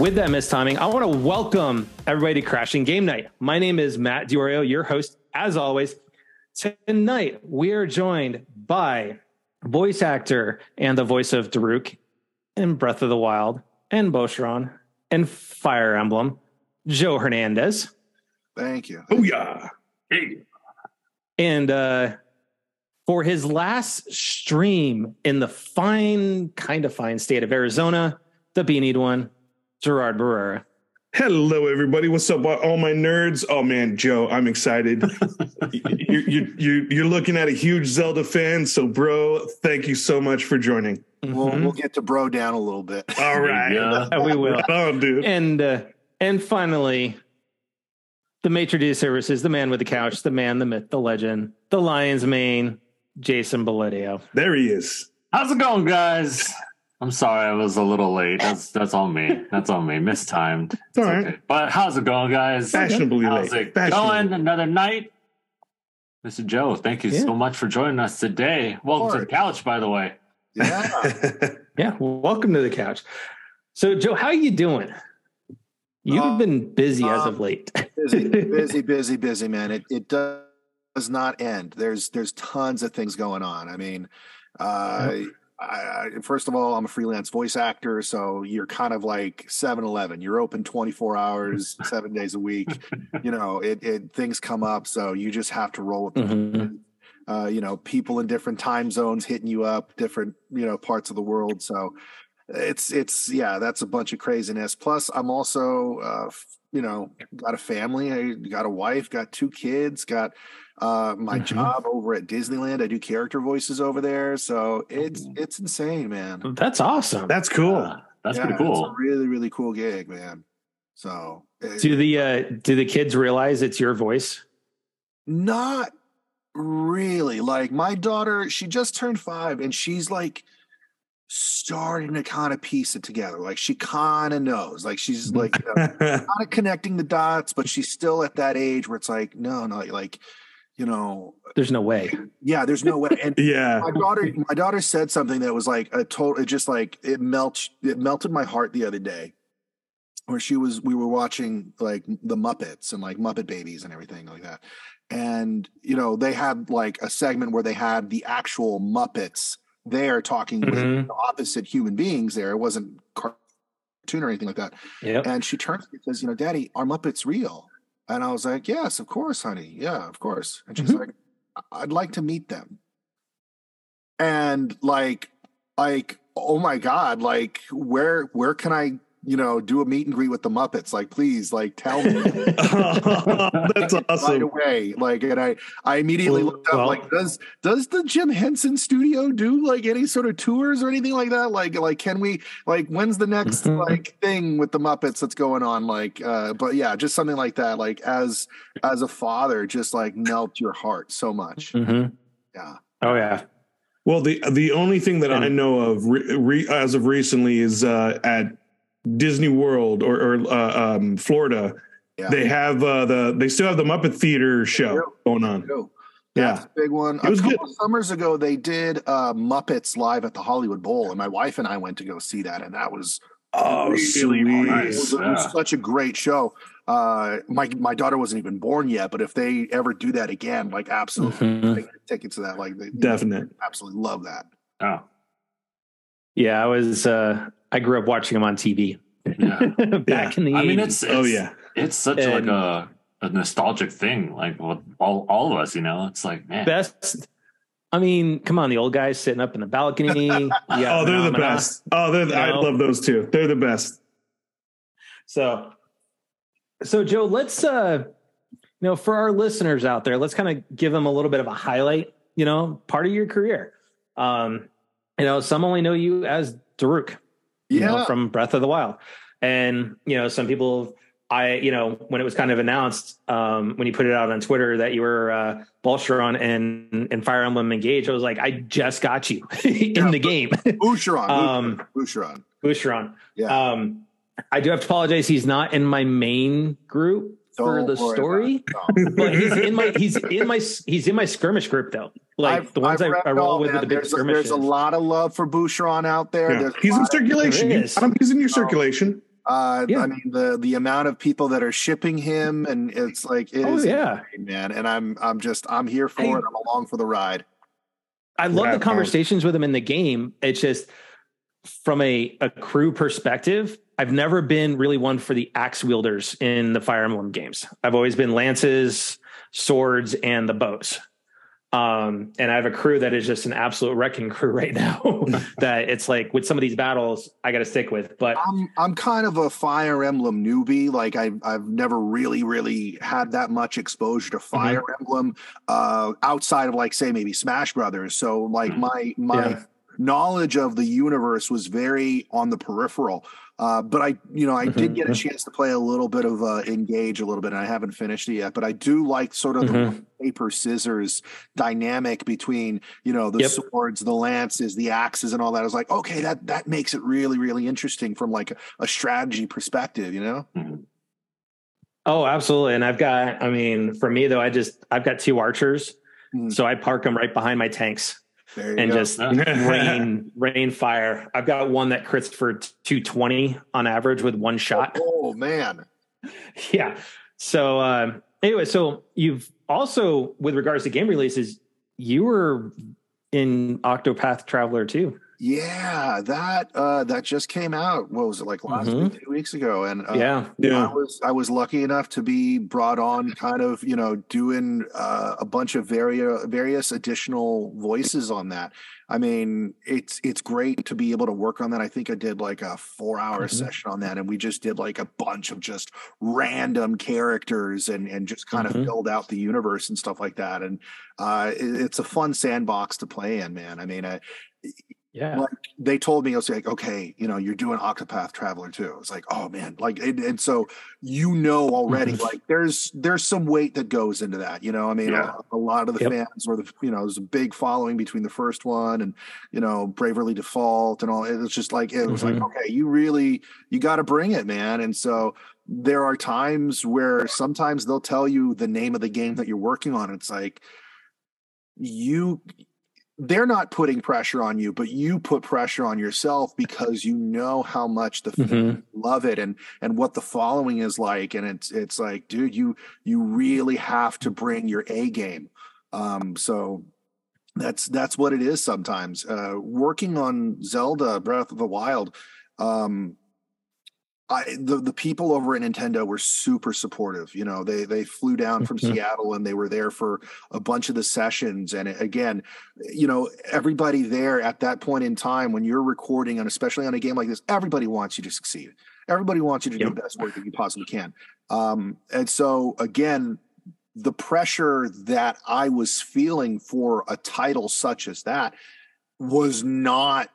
with that mistiming, I want to welcome everybody to Crashing Game Night. My name is Matt Diorio, your host, as always. Tonight, we are joined by voice actor and the voice of Daruk in Breath of the Wild and Boucheron and Fire Emblem, Joe Hernandez. Thank you. Oh yeah. Hey, And uh, for his last stream in the fine, kind of fine state of Arizona, the beanied one, Gerard Barrera. Hello, everybody. What's up, all my nerds? Oh man, Joe, I'm excited. you're, you're, you're, you're looking at a huge Zelda fan, so bro, thank you so much for joining. We'll, Mhm. we'll get to bro down a little bit. All right. Yeah. We will. Oh, dude. And uh, and finally, the maitre d' services, the man with the couch, the man, the myth, the legend, the lion's mane, Jason Bellitio. There he is. how's it going, guys? I'm sorry I was a little late. That's that's on me. That's on me. Mistimed. It's all right. But how's it going, guys? Fashionably How's late. it Fashionably. going? Another night. Mr. Joe, thank you Yeah. so much for joining us today. Welcome to the couch, by the way. Yeah. Yeah, welcome to the couch. So, Joe, how are you doing? You've Uh, been busy as of um, late. busy, busy, busy, busy, man. It it does not end. There's there's tons of things going on. I mean, uh, I, first of all, I'm a freelance voice actor, so you're kind of like 7-Eleven. You're open 24 hours, seven days a week. You know, it, it things come up, so you just have to roll with the Mhm. uh, you know, people in different time zones hitting you up, different, you know, parts of the world. So it's, it's, yeah, that's a bunch of craziness. Plus, I'm also, uh, you know, got a family, I got a wife, got two kids, got uh, my Mhm. job over at Disneyland. I do character voices over there. So it's, Ooh. it's insane, man. That's awesome. That's cool. Uh, that's Yeah, pretty It's cool. a really, really cool gig, man. So it- do the uh, do the kids realize it's your voice? Not really. Like my daughter, she just turned five and she's like starting to kind of piece it together. Like she kind of knows. Like she's like you know, kind of connecting the dots, but she's still at that age where it's like, no, no, like, you know, There's no way. yeah, there's no way. And yeah. my daughter, my daughter said something that was like a total. It just like it melt. It melted my heart the other day, where she was. We were watching like the Muppets and like Muppet Babies and everything like that. And you know they had like a segment where they had the actual Muppets there talking with Mhm. the opposite human beings. There, it wasn't cartoon or anything like that. Yep. And she turns and says, "You know, Daddy, are Muppets real?" And I was like, "Yes, of course, honey. Yeah, of course." And she's Mhm. like, "I'd like to meet them." And like, like, oh my god, like, where where can I, you know, do a meet and greet with the Muppets? Like, please, like, tell me That's awesome. right awesome. away. Like, and I I immediately Well- looked up well- like, does does the Jim Henson Studio do like any sort of tours or anything like that? Like, like, can we like when's the next Mhm. like thing with the Muppets that's going on? Like, uh, but yeah, just something like that. Like, as as a father, just like melt your heart so much. Mhm. Yeah. Oh yeah. Well, the the only thing that I know of re, re, as of recently is uh, at Disney World or, or uh, um, Florida. Yeah. They have uh, the they still have the Muppet Theater show going on. Go. Yeah. A big one. It was a couple good. summers ago, they did uh, Muppets live at the Hollywood Bowl, and my wife and I went to go see that, and that was Oh, really sweet. fun. It nice. was, it was Yeah. such a great show. Uh, my my daughter wasn't even born yet, but if they ever do that again, like absolutely Mhm. take tickets to that. Like they Definite. absolutely love that. Oh, Yeah, I was. Uh, I grew up watching them on TV yeah. back in the. I mean, it's, it's Oh yeah. it's such And- like a, a nostalgic thing. Like all all of us, you know, it's like man, best. I mean, come on, the old guys sitting up in the balcony. You got Oh, they're the best. Oh, they're the, I love those two. They're the best. So, so Joe, let's uh, you know, for our listeners out there, let's kind of give them a little bit of a highlight. You know, part of your career. Um, you know, some only know you as Daruk. You know, Yeah. from Breath of the Wild. And, you know, some people, I, you know, when it was kind of announced, um, when you put it out on Twitter that you were uh, Boucheron and, and Fire Emblem Engage, I was like, I just got you in Yeah. the game. Boucheron, Um, Boucheron. Boucheron. Yeah. Um, I do have to apologize. He's not in my main group for the story, about it. No. but he's in my he's in my he's in my skirmish group though. Like I've- the ones I've I, read I it roll all, with man. with the big there's, a, skirmishes. there's a lot of love for Boucheron out there. Yeah. He's in lot of- circulation. There You is. got him. He's in your circulation. Uh, Yeah. I mean the the amount of people that are shipping him, and it's like it Oh, is yeah. insane, man. And I'm I'm just I'm here for Hey. it. I'm along for the ride. I love Yeah, the conversations with him in the game. It's just from a, a crew perspective, I've never been really one for the axe wielders in the Fire Emblem games. I've always been lances, swords, and the bows. Um, and I have a crew that is just an absolute wrecking crew right now. that it's like with some of these battles, I got to stick with. But I'm I'm kind of a Fire Emblem newbie. Like I I've never really really had that much exposure to Fire Emblem uh, outside of like say maybe Smash Brothers. So like Mhm. my my Yeah. Knowledge of the universe was very on the peripheral. Uh, but I, you know, I did Mhm, get a mhm. chance to play a little bit of uh, engage a little bit, and I haven't finished it yet. But I do like sort of the Mhm. paper scissors dynamic between, you know, the Yep. swords, the lances, the axes, and all that. I was like, okay, that that makes it really, really interesting from like a, a strategy perspective, you know. Mhm. oh, absolutely. And I've got, I mean, for me though, I just I've got two archers, Mm. so I park them right behind my tanks. There you and go. just rain rain fire. I've got one that crits for 220 on average with one shot. Oh man, Yeah. So um anyway, so you've also with regards to game releases, you were in Octopath Traveler 2. Yeah, that uh, that just came out. What was it like last Mhm. week, two weeks ago? And uh, yeah. I was I was lucky enough to be brought on, kind of you know doing uh, a bunch of various various additional voices on that. I mean, it's it's great to be able to work on that. I think I did like a four hour Mhm. session on that, and we just did like a bunch of just random characters and and just kind Mhm. of filled out the universe and stuff like that. And uh, it- it's a fun sandbox to play in, man. I mean, I, Yeah. like they told me, I was like, okay, you know, you're doing Octopath Traveler 2. It's like, oh man, like, and, and so you know already, Mhm. like, there's there's some weight that goes into that. You know, I mean, Yeah. a, a lot of the Yep. fans were the, you know, there's a big following between the first one and you know, Bravely Default and all. It was just like it was Mhm. like, okay, you really you got to bring it, man. And so there are times where sometimes they'll tell you the name of the game that you're working on. It's like you they're not putting pressure on you, but you put pressure on yourself because you know how much the fans Mhm. love it and and what the following is like. And it's it's like, dude, you you really have to bring your A game. Um, so that's that's what it is sometimes. Uh working on Zelda Breath of the Wild, um I, the the people over at Nintendo were super supportive. You know, they they flew down from Mhm. Seattle and they were there for a bunch of the sessions. And again, you know, everybody there at that point in time when you're recording, and especially on a game like this, everybody wants you to succeed. Everybody wants you to do the best work that you possibly can. Um, and so again, the pressure that I was feeling for a title such as that was not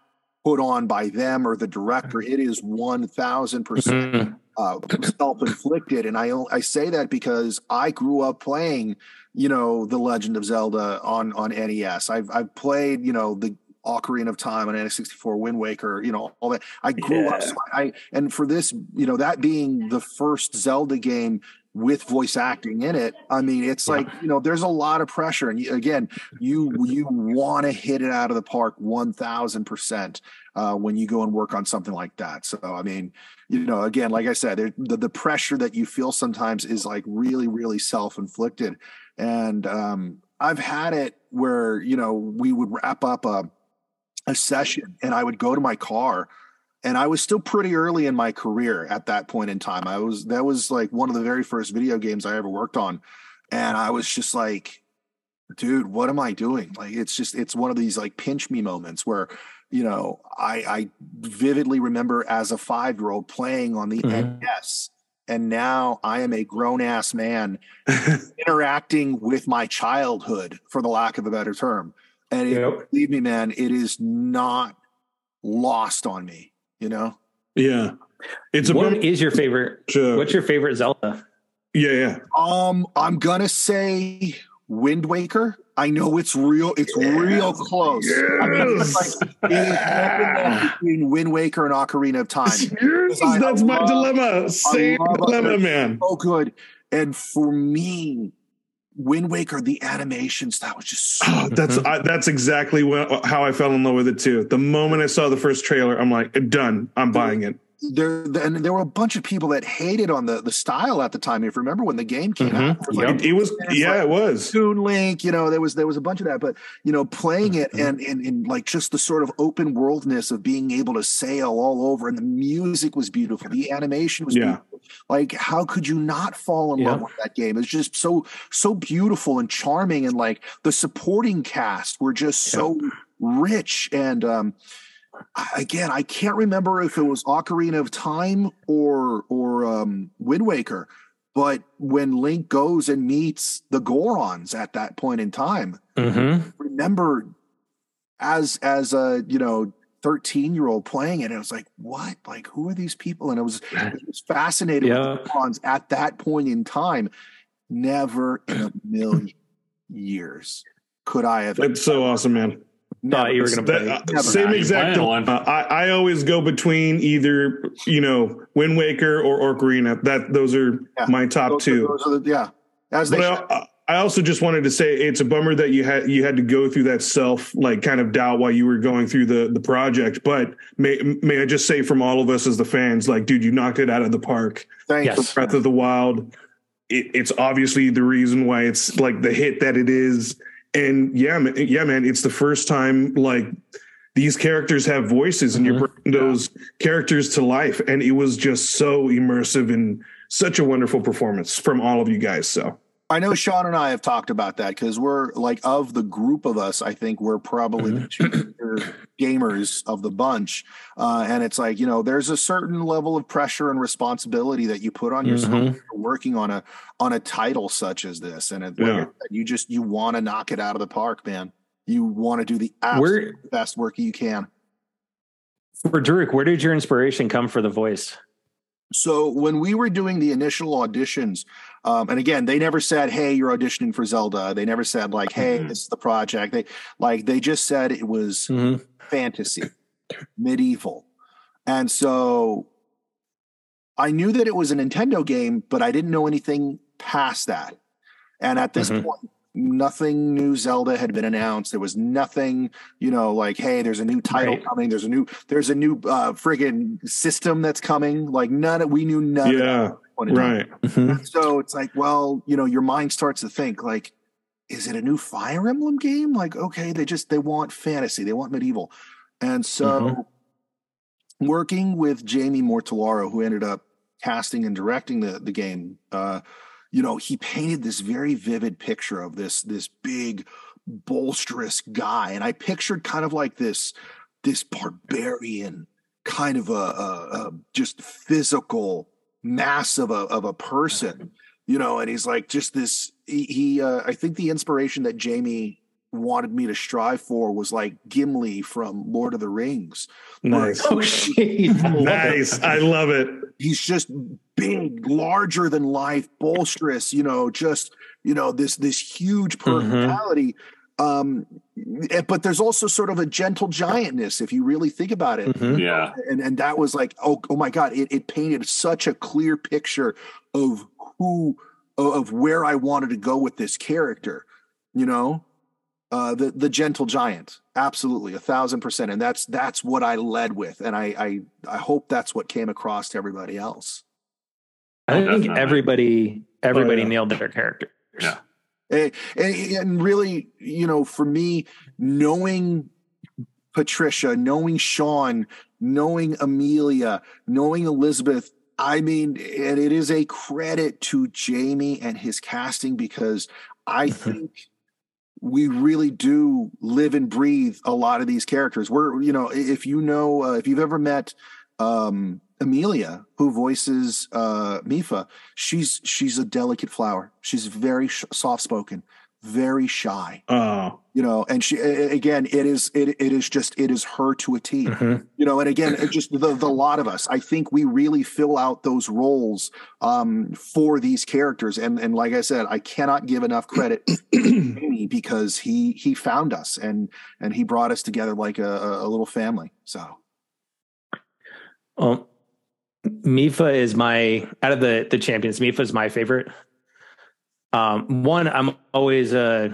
put on by them or the director. It is one thousand percent Mhm. uh, self-inflicted and I I say that because I grew up playing you know the Legend of Zelda on on NES I've I've played you know the Ocarina of Time on N64 Wind Waker you know all that I grew up Yeah. so I and for this you know that being the first Zelda game with voice acting in it I mean it's like you know there's a lot of pressure. And you, again you you want to hit it out of the park 1000% uh, when you go and work on something like that. So I mean you know again like i said there, the, the pressure that you feel sometimes is like really really self-inflicted. And um i've had it where you know we would wrap up a a session and i would go to my car and i was still pretty early in my career at that point in time. I was that was like one of the very first video games i ever worked on. And i was just like dude what am i doing? Like it's just it's one of these like pinch me moments where you know i i vividly remember as a five year old playing on the Mhm. nes and now i am a grown ass man interacting with my childhood for the lack of a better term. And it, Yep. believe me man it is not lost on me you know yeah. It's a What bummer. is your favorite? to- What's your favorite Zelda? yeah, yeah. um i'm gonna say wind waker i know it's real it's real close I mean, it's like, it is between wind waker and ocarina of time Yes, I- I that's my love- dilemma. Same love- dilemma, man. so good. And for me, Wind Waker, the animations, that was just so Oh, that's I, that's exactly what, how I fell in love with it too. The moment I saw the first trailer, I'm like, done. I'm buying it. There and there were a bunch of people that hated on the the style at the time. If you remember when the game came Mhm. out, it was Yep. like, It, it was, yeah, like- it was. Toon Link, you know, there was there was a bunch of that, but you know, playing it Mhm. and and and like just the sort of open worldness of being able to sail all over, and the music was beautiful, the animation was Yeah. beautiful. Like, how could you not fall in love with that game? It's just so so beautiful and charming, and like the supporting cast were just so rich and um I- again i can't remember if it was ocarina of time or or um wind waker but when link goes and meets the gorons at that point in time Mm-hmm. remember as as a you know 13 year old playing it and it was like what like who are these people and it was, it was fascinated Yeah. with the gorons at that point in time never in a million years could i have That's so awesome, man. Thought you were going to That- uh, same exact. one. Uh, I I always go between either you know Wind Waker or Ocarina. That those are Yeah. my top Those are- two. those are the- yeah as they But I, I also just wanted to say it's a bummer that you had you had to go through that self like kind of doubt while you were going through the the project. But may may I just say from all of us as the fans, like, dude, you knocked it out of the park. thank Yes. Breath of the Wild. It, it's obviously the reason why it's like the hit that it is. And yeah, man, yeah, man, it's the first time like these characters have voices and Mhm. you're bringing those characters to life. And it was just so immersive and such a wonderful performance from all of you guys. So I know Sean and I have talked about that because we're like of the group of us. I think we're probably the two bigger gamers of the bunch, uh, and it's like you know, there's a certain level of pressure and responsibility that you put on yourself Mhm. working on a on a title such as this, and it, Yeah. you just you want to knock it out of the park, man. You want to do the absolute Where best work you can. for Daruk, where did your inspiration come for the voice? So when we were doing the initial auditions, um, and again, they never said, "Hey, you're auditioning for Zelda." They never said like, "Hey, Mhm. this is the project." They like they just said it was Mm-hmm. fantasy, medieval, and so I knew that it was a Nintendo game, but I didn't know anything past that. And at this Mhm. point, nothing new Zelda had been announced. There was nothing, you know, like, hey, there's a new title Right. coming. There's a new, there's a new uh, friggin' system that's coming. Like none of, we knew none. yeah, point in time. right. Mm-hmm. So it's like, well, you know, your mind starts to think like, is it a new Fire Emblem game? Like, okay, they just they want fantasy, they want medieval, and so Mhm. working with Jamie Mortellaro, who ended up casting and directing the the game, uh, you know, he painted this very vivid picture of this this big, bolsterous guy, and I pictured kind of like this this barbarian kind of a, a, a just physical mass of a of a person, you know, and he's like just this. He, he uh, I think the inspiration that Jamie wanted me to strive for was like Gimli from Lord of the Rings. Nice. Oh shit! nice. I love it. He's just big, larger than life, bolsterous, you know, just you know this this huge personality. Um, eh, but there's also sort of a gentle giantness if you really think about it. Mhm. Yeah. and and that was like oh oh my god it, it painted such a clear picture of who of where i wanted to go with this character you know uh the the gentle giant absolutely a thousand percent and that's that's what i led with and i i i hope that's what came across to everybody else I think Definitely. everybody everybody yeah. nailed their characters. Yeah. And, and, and really you know for me knowing patricia knowing sean knowing amelia knowing elizabeth i mean and it is a credit to jamie and his casting because i think we really do live and breathe a lot of these characters. We're you know if you know uh, if you've ever met um amelia who voices uh mipha she's she's a delicate flower. She's very sh- soft spoken very shy. Oh, you know and she again it is it, it is just it is her to a T. Mhm. you know and again it just the, the lot of us i think we really fill out those roles um for these characters. And and like i said i cannot give enough credit to because he he found us and and he brought us together like a, a little family. So. Well, Mipha is my out of the the champions. Mipha is my favorite. Um, one, I'm always uh,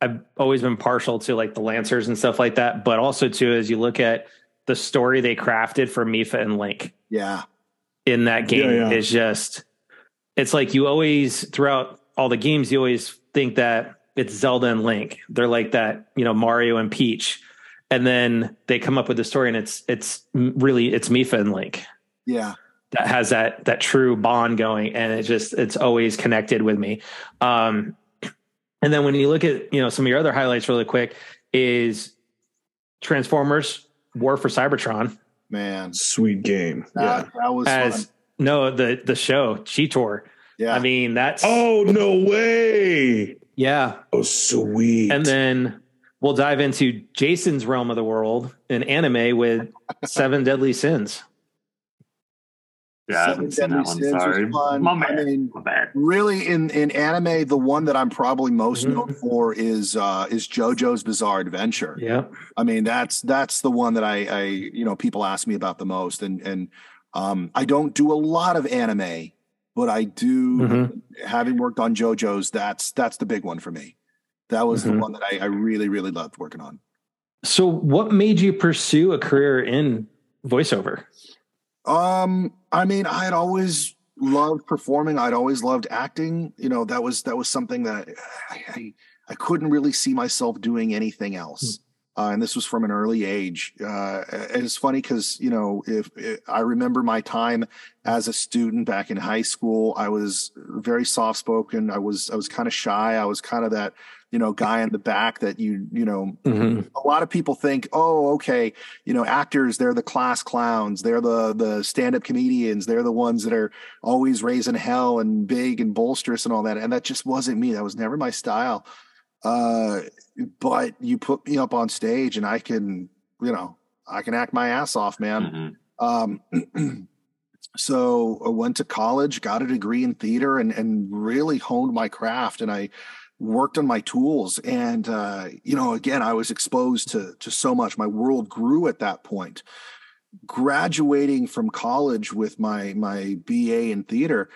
I've always been partial to like the Lancers and stuff like that, but also too, as you look at the story they crafted for Mipha and Link Yeah. in that game Yeah, yeah. is just it's like you always throughout all the games you always think that it's Zelda and Link. They're like that, you know, Mario and Peach. And then they come up with the story and it's it's really it's Mipha and Link Yeah. that has that that true bond going and it just it's always connected with me um and then when you look at you know some of your other highlights really quick is transformers war for cybertron Man. Sweet game. That, Yeah. that was as fun. no the the show cheetor Yeah. i mean that's Oh no way! yeah Oh sweet. and then we'll dive into jason's realm of the world in anime with seven deadly sins Yeah, I haven't seen that one. Sorry. fun. My I mean, My bad. really in in anime, the one that I'm probably most Mhm. known for is uh is JoJo's Bizarre Adventure. yeah I mean, that's that's the one that I, I you know people ask me about the most, and and um, I don't do a lot of anime, but I do. Mhm. Having worked on JoJo's, that's that's the big one for me. That was Mhm. the one that I, I really really loved working on. so what made you pursue a career in voiceover Um, I mean, I had always loved performing. I'd always loved acting. You know, that was that was something that I I, I couldn't really see myself doing anything else. Uh, and this was from an early age. Uh, and it's funny because you know, if, if I remember my time as a student back in high school, I was very soft spoken. I was I was kind of shy. I was kind of that you know guy in the back that you you know a lot of people think, oh, okay, you know, actors, they're the class clowns, they're the the stand-up comedians, they're the ones that are always raising hell and big and bolsterous and all that. And that just wasn't me. That was never my style. Uh, but you put me up on stage and I can, you know, I can act my ass off, man. Mhm. Um, so I went to college, got a degree in theater, and and really honed my craft. And I worked on my tools. And uh, you know, again, I was exposed to to so much. My world grew at that point. Graduating from college with my my BA in theater,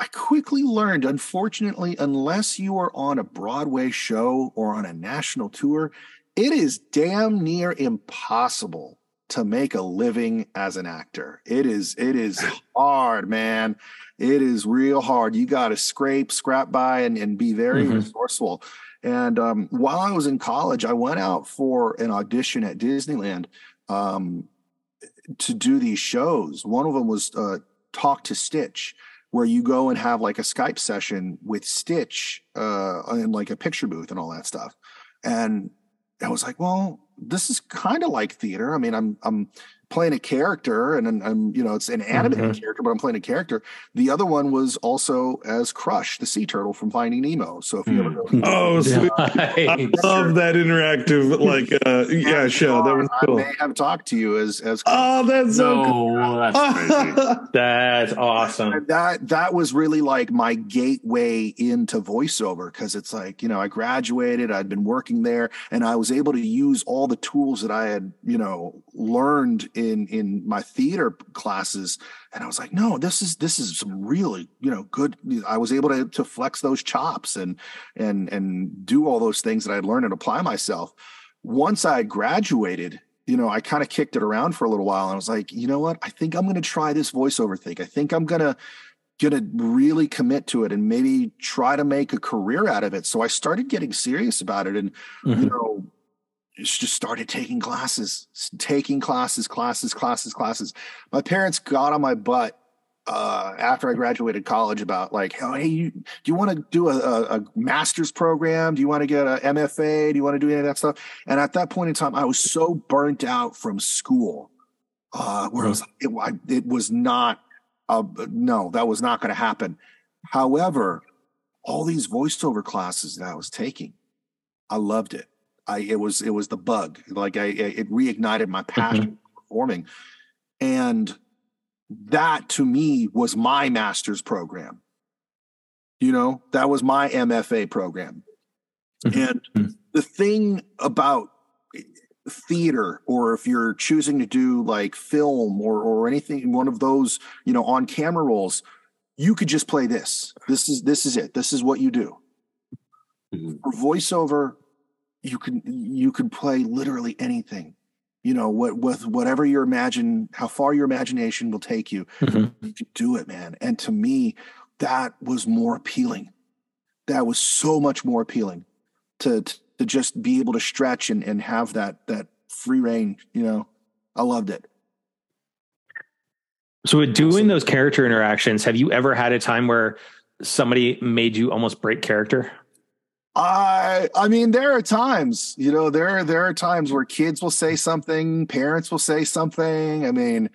I quickly learned, unfortunately, unless you are on a Broadway show or on a national tour, it is damn near impossible to make a living as an actor. It is it is hard, man. It is real hard. You got to scrape, scrap by, and, and be very Mhm. resourceful. And um, while I was in college, I went out for an audition at Disneyland um, to do these shows. One of them was uh, Talk to Stitch, where you go and have like a Skype session with Stitch uh, in like a picture booth and all that stuff. And I was like, well, this is kind of like theater. I mean, I'm I'm playing a character, and I'm, I'm you know it's an animated character, but I'm playing a character. The other one was also as Crush, the sea turtle from Finding Nemo. So if you ever Hmm. go, oh sweet. I love that interactive like uh yeah show. That was cool. I cool. may have talked to you as as Oh, that's so cool. That's crazy. That's awesome. And that that was really like my gateway into voiceover because it's like you know I graduated, I'd been working there, and I was able to use all the tools that I had you know learned in in my theater classes, and I was like, no, this is this is some really you know good. I was able to to flex those chops and and and do all those things that I'd learned and apply myself. Once I graduated, you know, I kind of kicked it around for a little while and I was like, you know what? I think I'm going to try this voiceover thing. I think I'm going to to really commit to it and maybe try to make a career out of it. So I started getting serious about it and you Mhm. know, just started taking classes, taking classes, classes, classes, classes. My parents got on my butt uh, after I graduated college about like, oh, hey, you, do you want to do a, a, a master's program? Do you want to get an MFA? Do you want to do any of that stuff? And at that point in time, I was so burnt out from school, uh, where I was, it, it was not, no, that was not going to happen. However, all these voiceover classes that I was taking, I loved it. I it was it was the bug. Like I it reignited my passion for performing, and that to me was my master's program. You know, that was my MFA program. Mhm. And the thing about theater, or if you're choosing to do like film or or anything, one of those, you know, on camera roles, you could just play this. This is this is it. This is what you do. Mhm. For voiceover, you can you can play literally anything. you know what with whatever your imagine how far your imagination will take you Mhm. you can do it man and to me that was more appealing that was so much more appealing to to just be able to stretch and and have that that free reign you know i loved it So, with doing those character interactions, have you ever had a time where somebody made you almost break character? I I mean there are times, you know, there there are times where kids will say something, parents will say something. I mean,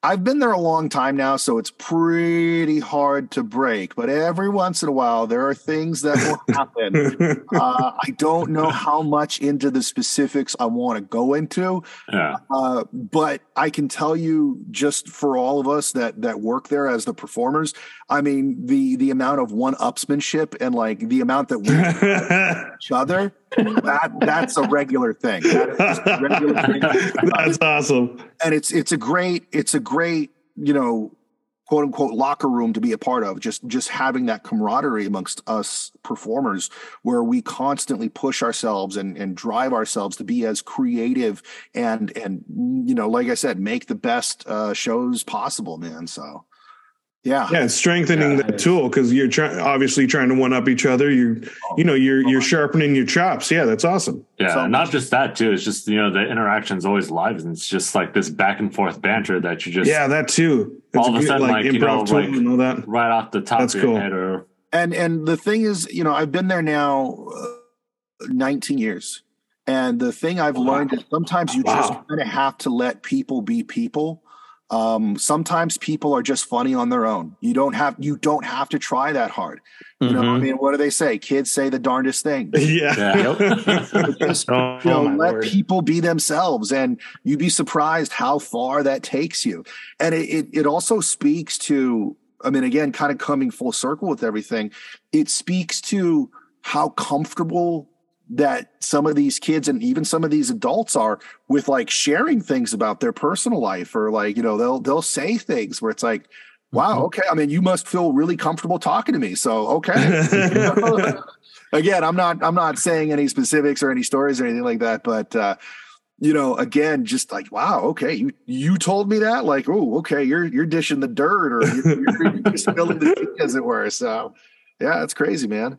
I've been there a long time now, so it's pretty hard to break. But every once in a while, there are things that will happen. uh, I don't know how much into the specifics I want to go into, Yeah. uh, but I can tell you, just for all of us that that work there as the performers, I mean the the amount of one upsmanship and like the amount that we each other that that's a regular thing. That is a regular thing. That's awesome. and it's it's a great it's a great you know quote unquote locker room to be a part of just just having that camaraderie amongst us performers where we constantly push ourselves and and drive ourselves to be as creative and and you know like i said make the best uh shows possible man so yeah Yeah, strengthening Yeah, that tool because you're trying obviously trying to one up each other. You you know you're you're sharpening your chops. Yeah, that's awesome. Yeah, So- not just that too. It's just you know the interaction's always live, and it's just like this back and forth banter that you just yeah, that too. It's All of a good, sudden, like, you improv know, tool like- and all that. right off the top That's of your cool. head, or and and the thing is you know i've been there now uh, 19 years and the thing i've Wow. learned is sometimes you just kind of have to let people be people um, sometimes people are just funny on their own you don't have you don't have to try that hard you know i Mhm. mean what do they say kids say the darndest thing. Yeah. Yeah. just Oh, you know, let Lord. people be themselves, and you'd be surprised how far that takes you. And it, it it also speaks to, I mean, again, kind of coming full circle with everything. It speaks to how comfortable that some of these kids and even some of these adults are with like sharing things about their personal life, or like you know they'll they'll say things where it's like. Wow. Mhm. Okay. I mean, you must feel really comfortable talking to me. So, okay again i'm not i'm not saying any specifics or any stories or anything like that but uh you know again just like wow okay you you told me that like oh okay you're you're dishing the dirt or you're, you're, you're spilling the tea as it were so yeah it's crazy man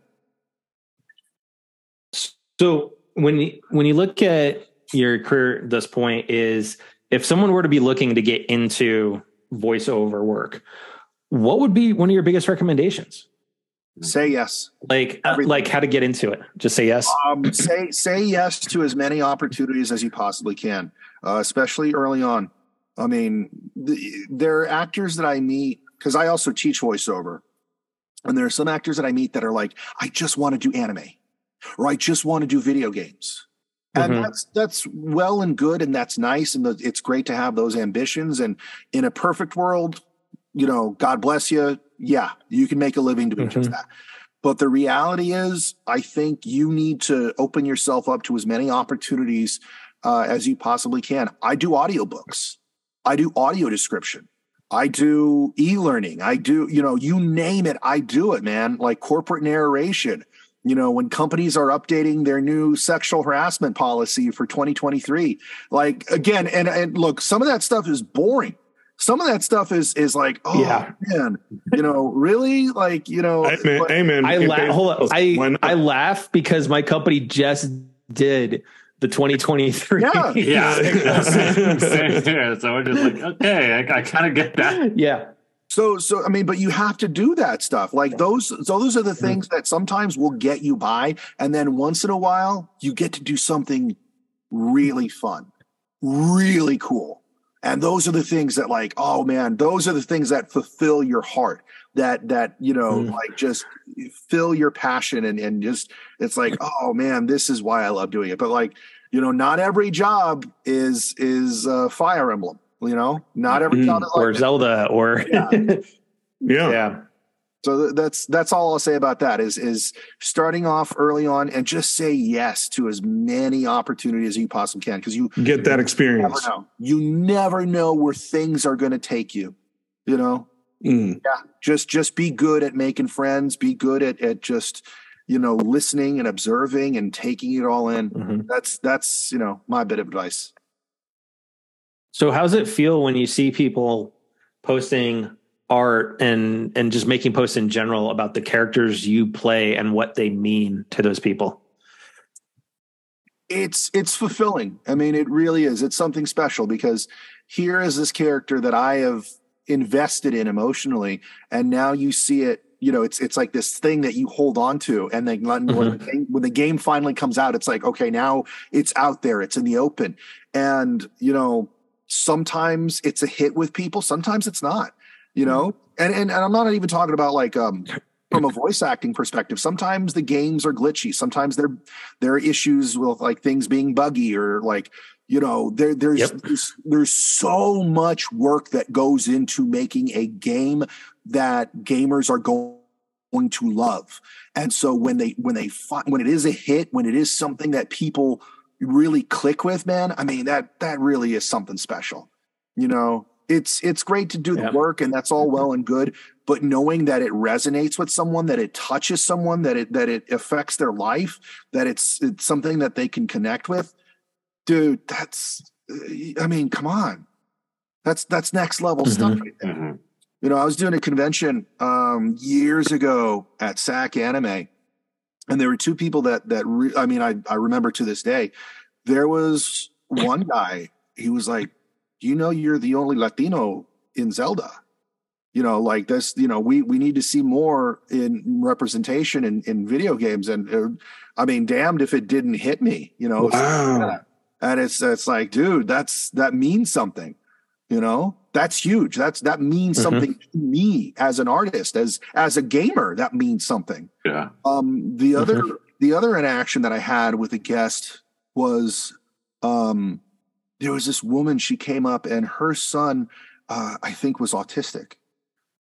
So when you, when you look at your career at this point, is if someone were to be looking to get into voiceover work, what would be one of your biggest recommendations? say yes Like uh, like how to get into it? Just say yes. um say say yes to as many opportunities as you possibly can uh, especially early on i mean the, there are actors that i meet because i also teach voiceover and there are some actors that i meet that are like i just want to do anime or i just want to do video games and Mhm. that's that's well and good and that's nice and the, it's great to have those ambitions and in a perfect world you know god bless you yeah you can make a living doing just Mhm. that but the reality is, I think you need to open yourself up to as many opportunities uh, as you possibly can. I do audiobooks, I do audio description, I do e learning, I do, you know, you name it, I do it, man. Like corporate narration. You know, when companies are updating their new sexual harassment policy for 2023, like again, and, and look, some of that stuff is boring. Some of that stuff is is like, oh Yeah. man, you know, really, like, you know, Amen. but- Amen. I laugh. Hold on. I? I laugh because my company just did the 2023. Yeah. yeah, same, same here. So we're just like, okay, I, I kind of get that. yeah. So, so I mean, but you have to do that stuff. Like those, so those are the things that sometimes will get you by, and then once in a while, you get to do something really fun, really cool. And those are the things that, like, oh man, those are the things that fulfill your heart. That that you know, Mm. like, just fill your passion and and just it's like, oh man, this is why I love doing it. But like, you know, not every job is is uh, Fire Emblem. You know, not every Mm. job is like Or Zelda or Yeah. Yeah. yeah. so that's that's all I'll say about that is is starting off early on and just say yes to as many opportunities as you possibly can because you Get that never experience. know. You never know where things are going to take you. You know, Mm. yeah. Just just be good at making friends. Be good at at just you know listening and observing and taking it all in. Mhm. That's that's you know my bit of advice. So how's it feel when you see people posting art and and just making posts in general about the characters you play and what they mean to those people? It's it's fulfilling. I mean, it really is. It's something special because here is this character that I have invested in emotionally, and now you see it. You know, it's it's like this thing that you hold on to, and then when, Mhm. the game, when the game finally comes out, it's like okay, now it's out there, it's in the open, and you know, sometimes it's a hit with people, sometimes it's not. You know, and and, and I'm not even talking about like um from a voice acting perspective. Sometimes the games are glitchy. Sometimes there there are issues with like things being buggy or like you know there there's Yep. there's, there's so much work that goes into making a game that gamers are going going to love and so when they when they find when it is a hit when it is something that people really click with man i mean that that really is something special you know it's it's great to do the Yeah. work and that's all well and good but knowing that it resonates with someone that it touches someone that it that it affects their life that it's it's something that they can connect with dude that's i mean come on that's that's next level stuff Mhm. right there. Mhm. you know i was doing a convention um years ago at sac anime and there were two people that that re- i mean i i remember to this day there was one guy he was like you know you're the only latino in zelda. You know like this you know we we need to see more in representation in in video games. And uh, i mean damned if it didn't hit me you know? Wow. and it's it's like dude that's that means something you know that's huge. That's that means Mhm. something to me as an artist as as a gamer that means something. Yeah. um the other the other interaction that i had with a guest was um there was this woman she came up and her son uh i think was autistic.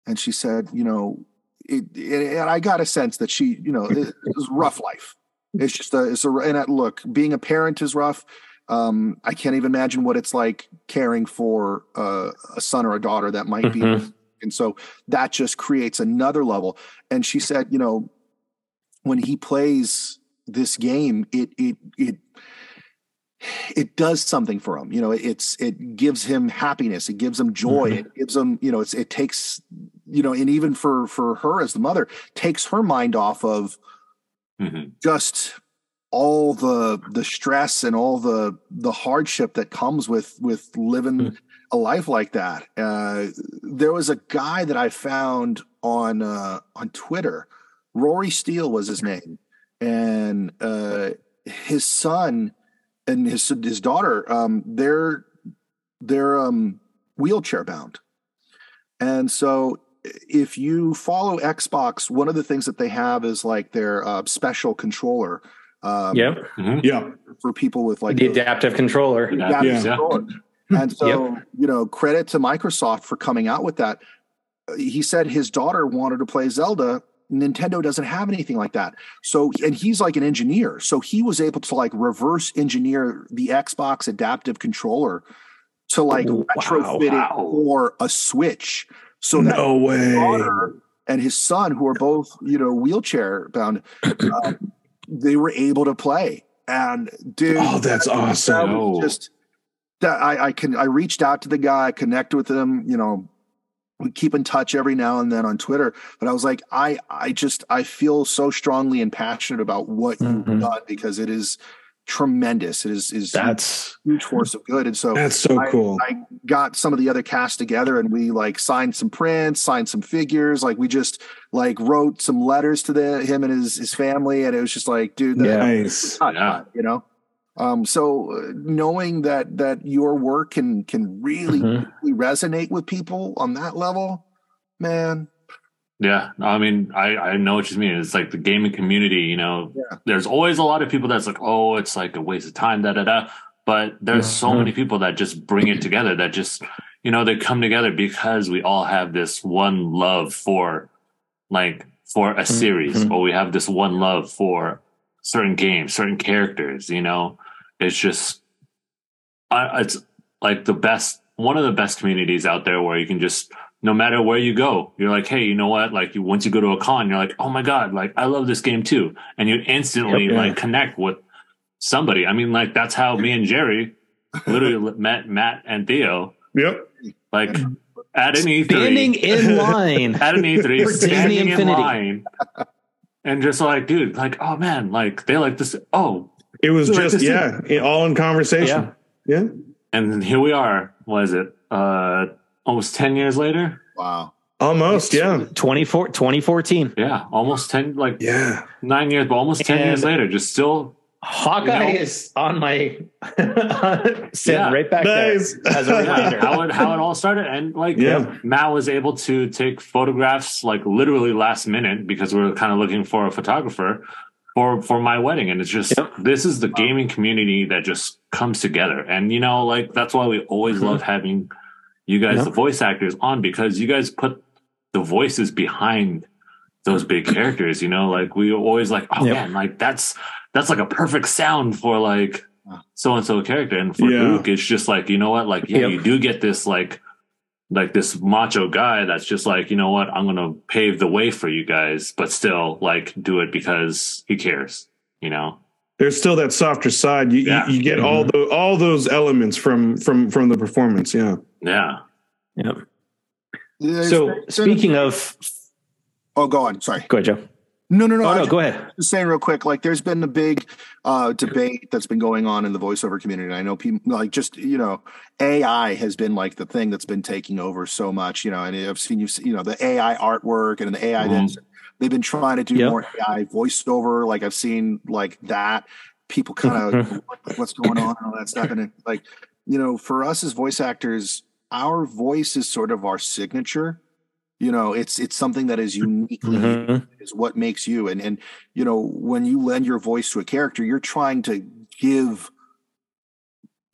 And she said you know it, it and i got a sense that she you know it, it was rough life. It's just a it's a and look being a parent is rough um i can't even imagine what it's like caring for uh, a son or a daughter that might be Mhm. and so that just creates another level and she said you know when he plays this game it it it it does something for him you know it's it gives him happiness it gives him joy Mhm. it gives him you know it's it takes you know and even for for her as the mother takes her mind off of Mhm. just all the the stress and all the the hardship that comes with with living Mm. a life like that. Uh there was a guy that i found on uh on twitter. Rory steele was his name. And uh his son and his his daughter um they're they're um wheelchair bound. And so if you follow xbox one of the things that they have is like their uh, special controller um Yep. Mhm. Yeah. for people with like the the- adaptive controller. Yeah. adaptive Yeah. controller. and so you know credit to microsoft for coming out with that Uh, he said his daughter wanted to play zelda nintendo doesn't have anything like that so and he's like an engineer so he was able to like reverse engineer the xbox adaptive controller to like Wow. retrofit Wow. it for a switch so that No way. daughter and his son, who are both you know wheelchair bound, uh, they were able to play. And dude, Oh, that's that awesome. was No. just that I, I can I reached out to the guy, connect with him. You know, we keep in touch every now and then on Twitter. But I was like, I I just I feel so strongly and passionate about what Mhm. you've done because it is tremendous. It is is That's a huge force of good. And so That's so I- cool. I got some of the other cast together and we like signed some prints, signed some figures. Like we just like wrote some letters to the him and his his family, and it was just like, dude, that, Yeah. nice. hot, Yeah. hot, you know. Um, so uh, knowing that that your work can can really, Mhm. really resonate with people on that level, man. Yeah, I mean, I I know what you mean. It's like the gaming community. You know, Yeah. there's always a lot of people that's like, oh, it's like a waste of time, da da da. But there's so Mhm. many people that just bring it together. That just you know they come together because we all have this one love for like for a series, Mhm. or we have this one love for certain games, certain characters. You know, it's just I, it's like the best one of the best communities out there where you can just no matter where you go you're like hey you know what like you once you go to a con you're like oh my god like i love this game too and you instantly Yep, yeah. like connect with somebody i mean like that's how me and jerry literally met Matt and Theo Yep. like at an E3, Standing in line. at an E3, For Disney standing in Infinity. line, and just like, dude, like, oh man, like they like this. Oh, It was just this is- yeah, it- all in conversation. Yeah. and here we are. What is it? Uh, almost ten years later. Wow. Almost, yeah. 24, 2014. Yeah, almost ten, like Yeah. nine years, but almost ten years later, just still. Hawkeye You know? is on my sitting Yeah. right back Nice. there as a reminder. how it how it all started, and like Yeah. Matt was able to take photographs like literally last minute because we were kind of looking for a photographer for for my wedding, and it's just Yep. this is the gaming community that just comes together, and you know like that's why we always Mhm. love having you guys, Yep. the voice actors, on because you guys put the voices behind those big characters. You know, like we always like, oh Yep. man, like that's that's like a perfect sound for like so and so character, and for Yeah. Luke, it's just like you know what, like yeah, Yep. you do get this like like this macho guy that's just like you know what, I'm gonna pave the way for you guys, but still like do it because he cares. You know, There's still that softer side. You Yeah. you, you get all the all those elements from from from the performance. Yeah. yeah. Yep. There's- So there's- speaking of, oh, go on. Sorry. go ahead, Joe. No, no, no. Oh no, just- go ahead. just saying real quick like there's been a big uh debate that's been going on in the voiceover community And i know people like just you know ai has been like the thing that's been taking over so much you know and i've seen you you know the ai artwork and the ai Mhm. this they've been trying to do Yep. more ai voiceover like i've seen like that. People kind of like what's going on and all that stuff? And it, like you know for us as voice actors our voice is sort of our signature. You know it's it's something that is uniquely Mhm. is what makes you. And and you know when you lend your voice to a character you're trying to give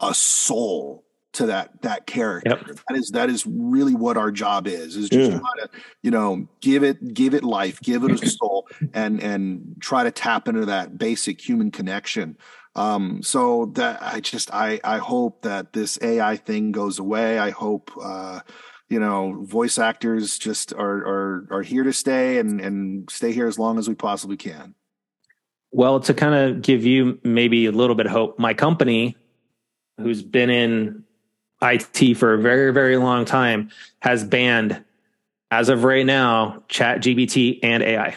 a soul to that that character Yep. that is that is really what our job is is just Yeah. try to you know give it give it life give it a soul and and try to tap into that basic human connection um so that i just i i hope that this ai thing goes away i hope uh you know voice actors just are are are here to stay and and stay here as long as we possibly can Well, to kind of give you maybe a little bit of hope, my company, who's been in IT for a very, very long time, has banned, as of right now, Chat GBT and AI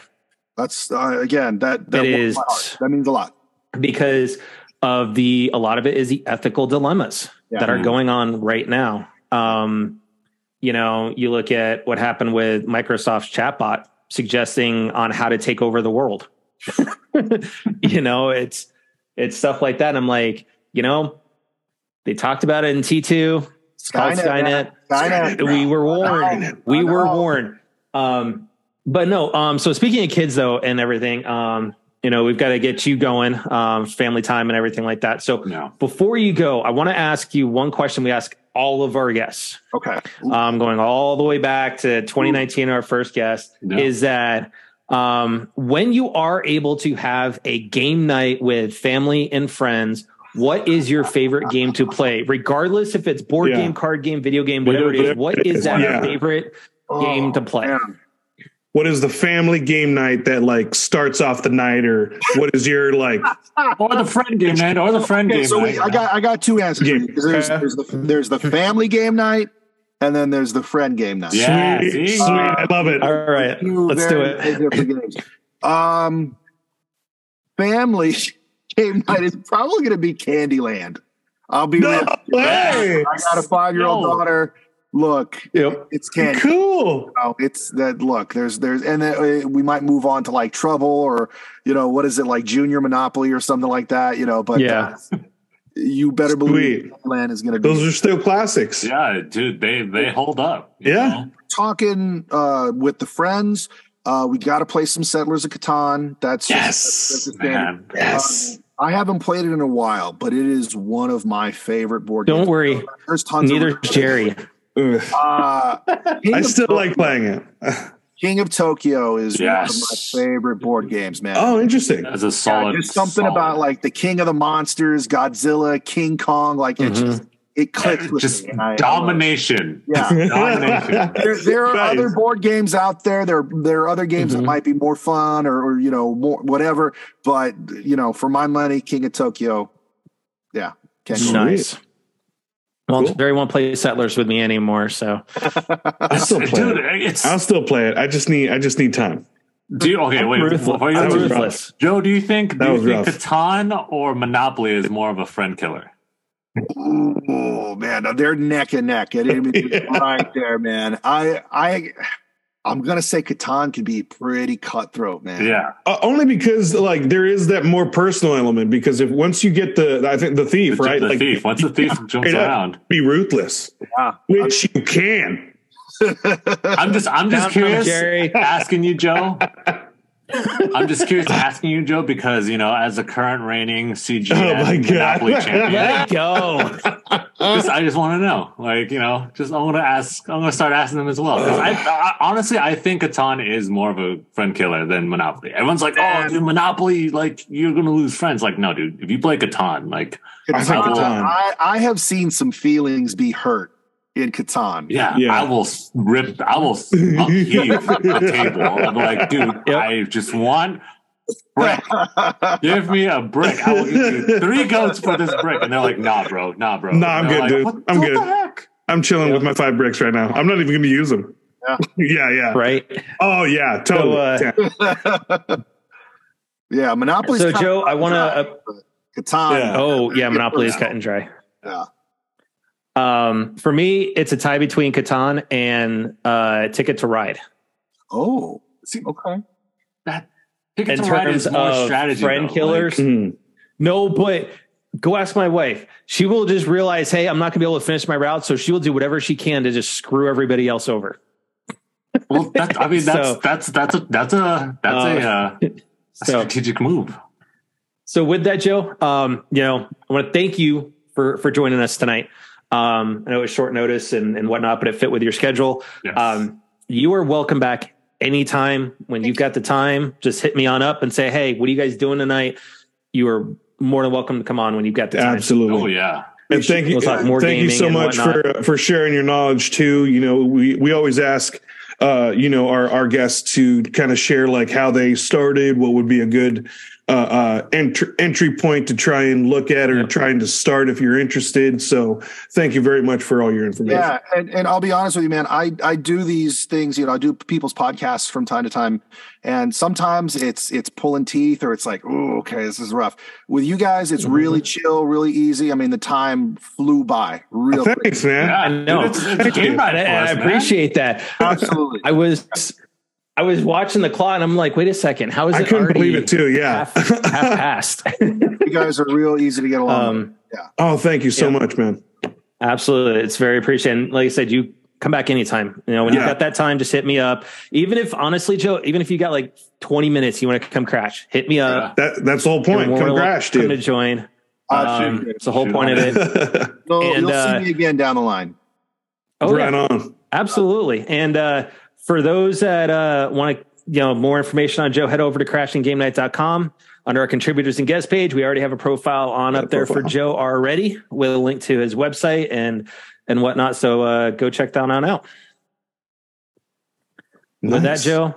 that's uh, again that that, It warms is- my heart. that means a lot because of the a lot of it is the ethical dilemmas Yeah. that are Mhm. going on right now. Um, you know, you look at what happened with Microsoft's chatbot suggesting on how to take over the world. you know, it's it's stuff like that. I'm like, you know, they talked about it in T2. It's called Skynet, Skynet. Skynet. We were warned. I We were warned. Um, but no, um, so speaking of kids though and everything, um, you know, we've got to get you going, um, family time and everything like that. So No. before you go, I want to ask you one question we ask all of our guests, okay um, going all the way back to 2019, our first guest, Yeah. is that um, when you are able to have a game night with family and friends, what is your favorite game to play? Regardless if it's board Yeah. game, card game, video game, whatever it is, Whatever what is is, that yeah. favorite game to play? Oh, man. What is the family game night that like starts off the night, or what is your like? Or the friend game night, or the friend Okay, game so night. I got I got two answers. Yeah. for you, 'cause There's, there's the there's the family game night, and then there's the friend game night. Yeah, sweet, see? sweet. I love it. All right, let's do it. very different games. Um, family game night is probably going to be Candyland. I'll be No real. way. I got a five year old No. daughter. Look, Yep. it's Candy. Cool. know, it's that look there's there's and then uh, we might move on to like trouble or you know what is it like junior monopoly or something like that you know but Yeah. uh, you better believe land is going to be Those are still classics. Yeah, dude, they they hold up. Yeah. know? talking uh with the friends uh we got to play some settlers of catan that's Yes. that's, that's a standard. Man. Yes. i haven't played it in a while but it is one of my favorite board games. Don't games worry, there's tons neither of is Jerry. Ugh. uh, I still Tokyo- like playing it. king of tokyo is Yes. one of my favorite board games man Oh, interesting. That's a Yeah, solid. there's something solid. about like the king of the monsters, Godzilla, King Kong, like it Mhm. just it clicks with just me. and I- I domination. love. Yeah. Domination. There, there are Nice. other board games out there. There, there are other games Mhm. that might be more fun or, or you know more whatever. But you know, for my money, King of Tokyo, yeah, can't go wrong. Nice. Well, Cool. Jerry won't play Settlers with me anymore, so I'll still play Dude, it. I'll still play it. I just need I just need time. do you, okay. I'm Wait, ruthless. before you I'm was answer, rough. ruthless. Joe, do you think That do you think rough. Catan or Monopoly is more of a friend killer? Oh man, they're neck and neck. It is Yeah. right there, man. I I I'm gonna say Catan can be pretty cutthroat, man. Yeah, Uh, only because like there is that more personal element. Because if once you get the I think the thief the, right, the like thief. Once the thief jumps straight up. around, be ruthless, Yeah. which you can. I'm just I'm just Down curious. Jerry. asking you, Joe. I'm just curious asking you, Joe, because you know, as a current reigning CG Oh my God. Monopoly champion, Let it go. just, I just want to know, like, you know, just I want to ask. I'm going to start asking them as well. I, I, honestly, I think Catan is more of a friend killer than Monopoly. Everyone's like, "Oh, dude, Monopoly, like, you're going to lose friends." Like, no, dude. If you play Catan, like, I think Catan, Catan. I, I have seen some feelings be hurt in Catan. yeah, Yeah. I will rip. I will upheave the table. I'm like, dude, Yep. I just want brick. Give me a brick. I will give you three goats for this brick. And they're like, nah, bro, nah, bro. Nah, I'm good, like, dude. What, I'm what good. The heck? I'm chilling with my five bricks right now. I'm not even going to use them. Yeah. yeah, yeah. Right. Oh yeah, totally. uh, Yeah. yeah, Monopoly. So, Joe, I want to. Uh, Catan. Yeah. oh, yeah, Monopoly is cut and dry. Yeah. Um, for me, it's a tie between Catan and uh, Ticket to Ride. Oh. See, Okay. that Ticket In to Ride is more of strategy. friend though. killers, Mhm. no, but go ask my wife. She will just realize, hey, I'm not going to be able to finish my route, so she will do whatever she can to just screw everybody else over. Well, that, I mean, that's So- that's that's a that's a that's a, Uh, uh, a so- strategic move. So with that, Joe, um, you know, I want to thank you for for joining us tonight. Um, I know it was short notice and, and whatnot, but it fit with your schedule. Yes. Um, you are welcome back anytime when you've got the time. Just hit me on up and say, "Hey, what are you guys doing tonight?" You are more than welcome to come on when you've got the time. Absolutely. oh yeah. And thank you, We'll talk more thank you so much for for sharing your knowledge too. You know, we we always ask, uh, you know, our our guests to kind of share like how they started, what would be a good uh, uh, entry entry point to try and look at or Yep. trying to start if you're interested. So, thank you very much for all your information. Yeah, and, and I'll be honest with you, man. I I do these things, you know, I do people's podcasts from time to time, and sometimes it's it's pulling teeth or it's like, oh, okay, this is rough. With you guys, it's really chill, really easy. I mean, the time flew by real quick. Thanks, man. Yeah, I know. Dude, it's, it's a Thank game you. night I, I appreciate that. Absolutely. I was I was watching the clock and I'm like, wait a second, how is it? I couldn't believe it too. Yeah. half, half past? you guys are real easy to get along. with. um, oh, thank you so Yeah. much, man. Absolutely. It's very appreciated. And like I said, you come back anytime. You know, when Yeah. you've got that time, just hit me up. Even if honestly, Joe, even if you got like 20 minutes, you want to come crash, hit me up. That that's the whole point. more Come than crash, welcome to dude. join. Uh, Um, shoot. it's the whole Shoot point of it. So and, you'll uh, see me again down the line. Oh, right yeah, on. absolutely. And uh, for those that uh, want to, you know, more information on Joe, head over to crashinggamenight.com. Under our contributors and guest page, we already have a profile on Got up a there for. Joe already with a link to his website and and whatnot. So uh, go check that on out. With that, Joe,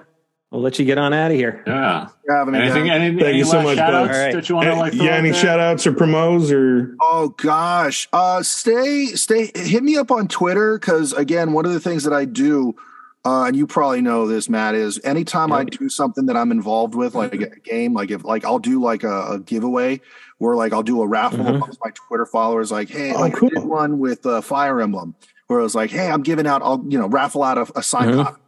we'll let you get on out of here. Yeah. Having me, Anything? Any, Thank any you so much, shout outs All right. that you want to like? yeah, any there? shout outs or promos or Oh gosh. Uh stay stay hit me up on Twitter because again, one of the things that I do, uh, and you probably know this, Matt, is anytime I do something that I'm involved with, like a game, like if like I'll do like a, a giveaway where like I'll do a raffle Mhm. amongst my Twitter followers, like, hey, Oh, like I cool. did one with uh, Fire Emblem, where I was like, hey, I'm giving out, I'll you know, raffle out a, a signed Mhm. copy.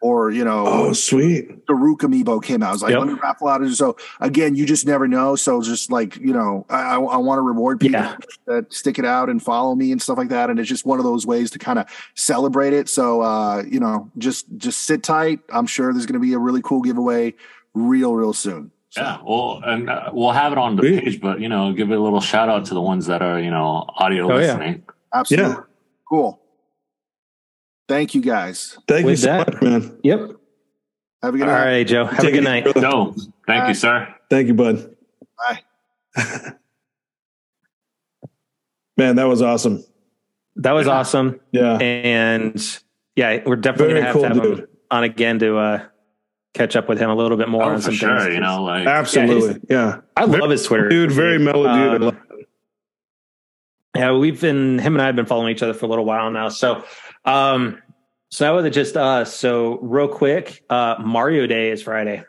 Or you know, oh sweet. the Rook amiibo came out. I was like, Yep. let me raffle out. So again, you just never know. So just like you know, I, I, want to reward people Yeah. that stick it out and follow me and stuff like that. And it's just one of those ways to kind of celebrate it. So uh, you know, just just sit tight. I'm sure there's going to be a really cool giveaway real real soon. So, Yeah, well, and uh, we'll have it on the Sweet. page, but you know, give it a little shout out to the ones that are you know audio Oh, yeah. listening. absolutely Yeah. cool. Thank you guys. Thank you With so that- much, man. Yep. Have a good All night. All right, Joe. Have Take a good night. easy, brother. No, thank Bye. you, sir. Thank you, bud. Bye. Man, that was awesome. That was awesome. Yeah. And yeah, we're definitely Very gonna have cool to have him on again to uh, catch up with him a little bit more Oh, on for some sure. things. You know, like Absolutely. Yeah. I Very- love his Twitter. Dude, very mellow dude. Um, Yeah, we've been him and I have been following each other for a little while now. So, um, so now with it just us. So real quick, uh, Mario Day is Friday.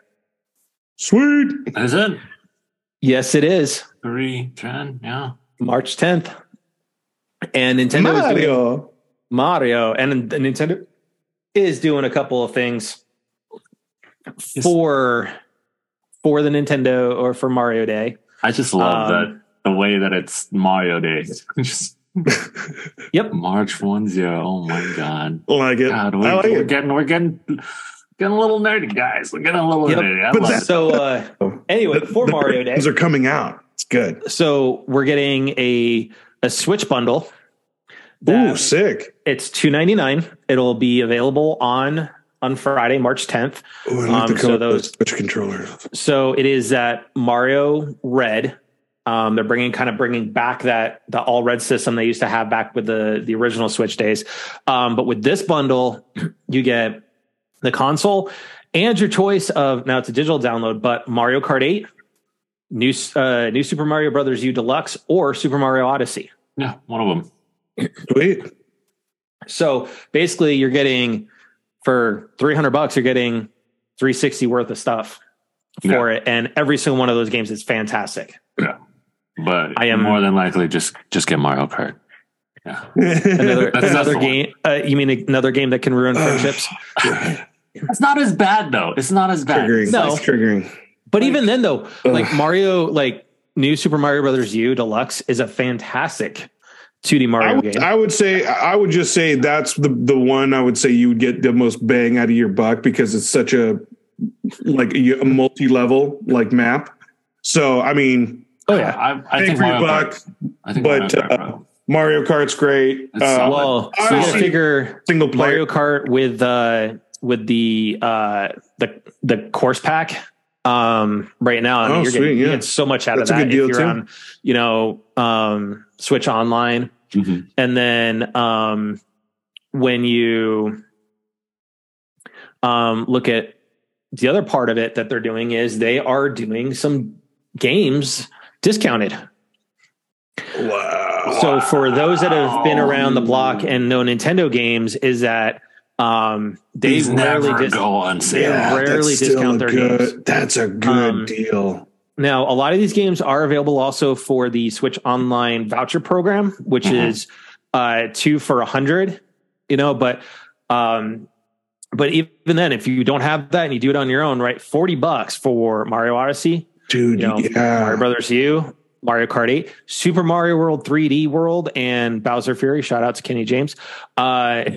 Sweet. Is it Yes, it is three ten? Yeah. March 10th, and Nintendo is doing Mario. Mario, and Nintendo is doing a couple of things for for the Nintendo or for Mario Day. I just love Um, that the way that it's Mario Day. just Yep. March one zero. Oh my god. Like it. God, we, I like we're it. getting we're getting getting a little nerdy, guys. We're getting a little Yep. nerdy. I But that- So uh, anyway, for The Mario Day, games are coming out. It's good. so we're getting a a Switch bundle. Ooh, sick. It's two ninety nine. It'll be available on on Friday, March tenth. Ooh, I like Um, the so color of those- the Switch controller. So it is that Mario Red. Um, they're bringing kind of bringing back that the all red system they used to have back with the the original Switch days. Um, but with this bundle, you get the console and your choice of now it's a digital download, but Mario Kart Eight, new uh, new Super Mario Brothers U Deluxe, or Super Mario Odyssey. yeah, one of them. Sweet. So basically, you're getting for 300 bucks, you're getting 360 worth of stuff for it, and every single one of those games is fantastic. But I am- more than likely just just get Mario Kart. Yeah. Another That's another the game. Uh, you mean another game that can ruin friendships? It's not as bad though. It's not as bad. triggering. No. It's triggering. But even then, though, like Ugh. Mario, like new Super Mario Brothers U Deluxe is a fantastic 2D Mario would, game. I would say I would just say that's the the one I would say you would get the most bang out of your buck because it's such a like a, a multi level like map. So I mean, oh yeah. I, I think for your Mario buck. Kart. I think but, Mario Kart, uh. Mario Kart's great. It's Uh. Well, I so you figure single player. Mario Kart with uh with the uh the the course pack um right now. I mean, Oh, you're sweet, getting, you yeah. get so much out That's a of that good deal, if you're too. on, you know, um Switch Online. Mhm. And then um when you um look at the other part of it that they're doing is they are doing some games discounted. Wow. So for those that have been around the block and know Nintendo games, is that um, they These rarely dis- go on sale. Yeah. rarely discount a their good, games. That's a good Um, deal. now a lot of these games are available also for the Switch Online voucher program, which Mhm. is uh, two for a hundred. You know, but um, but even then, if you don't have that and you do it on your own, right, forty bucks for Mario Odyssey, Dude, you know, yeah. Mario Brothers U, Mario Kart 8, Super Mario World 3D World, and Bowser Fury. Shout out to Kenny James. Uh,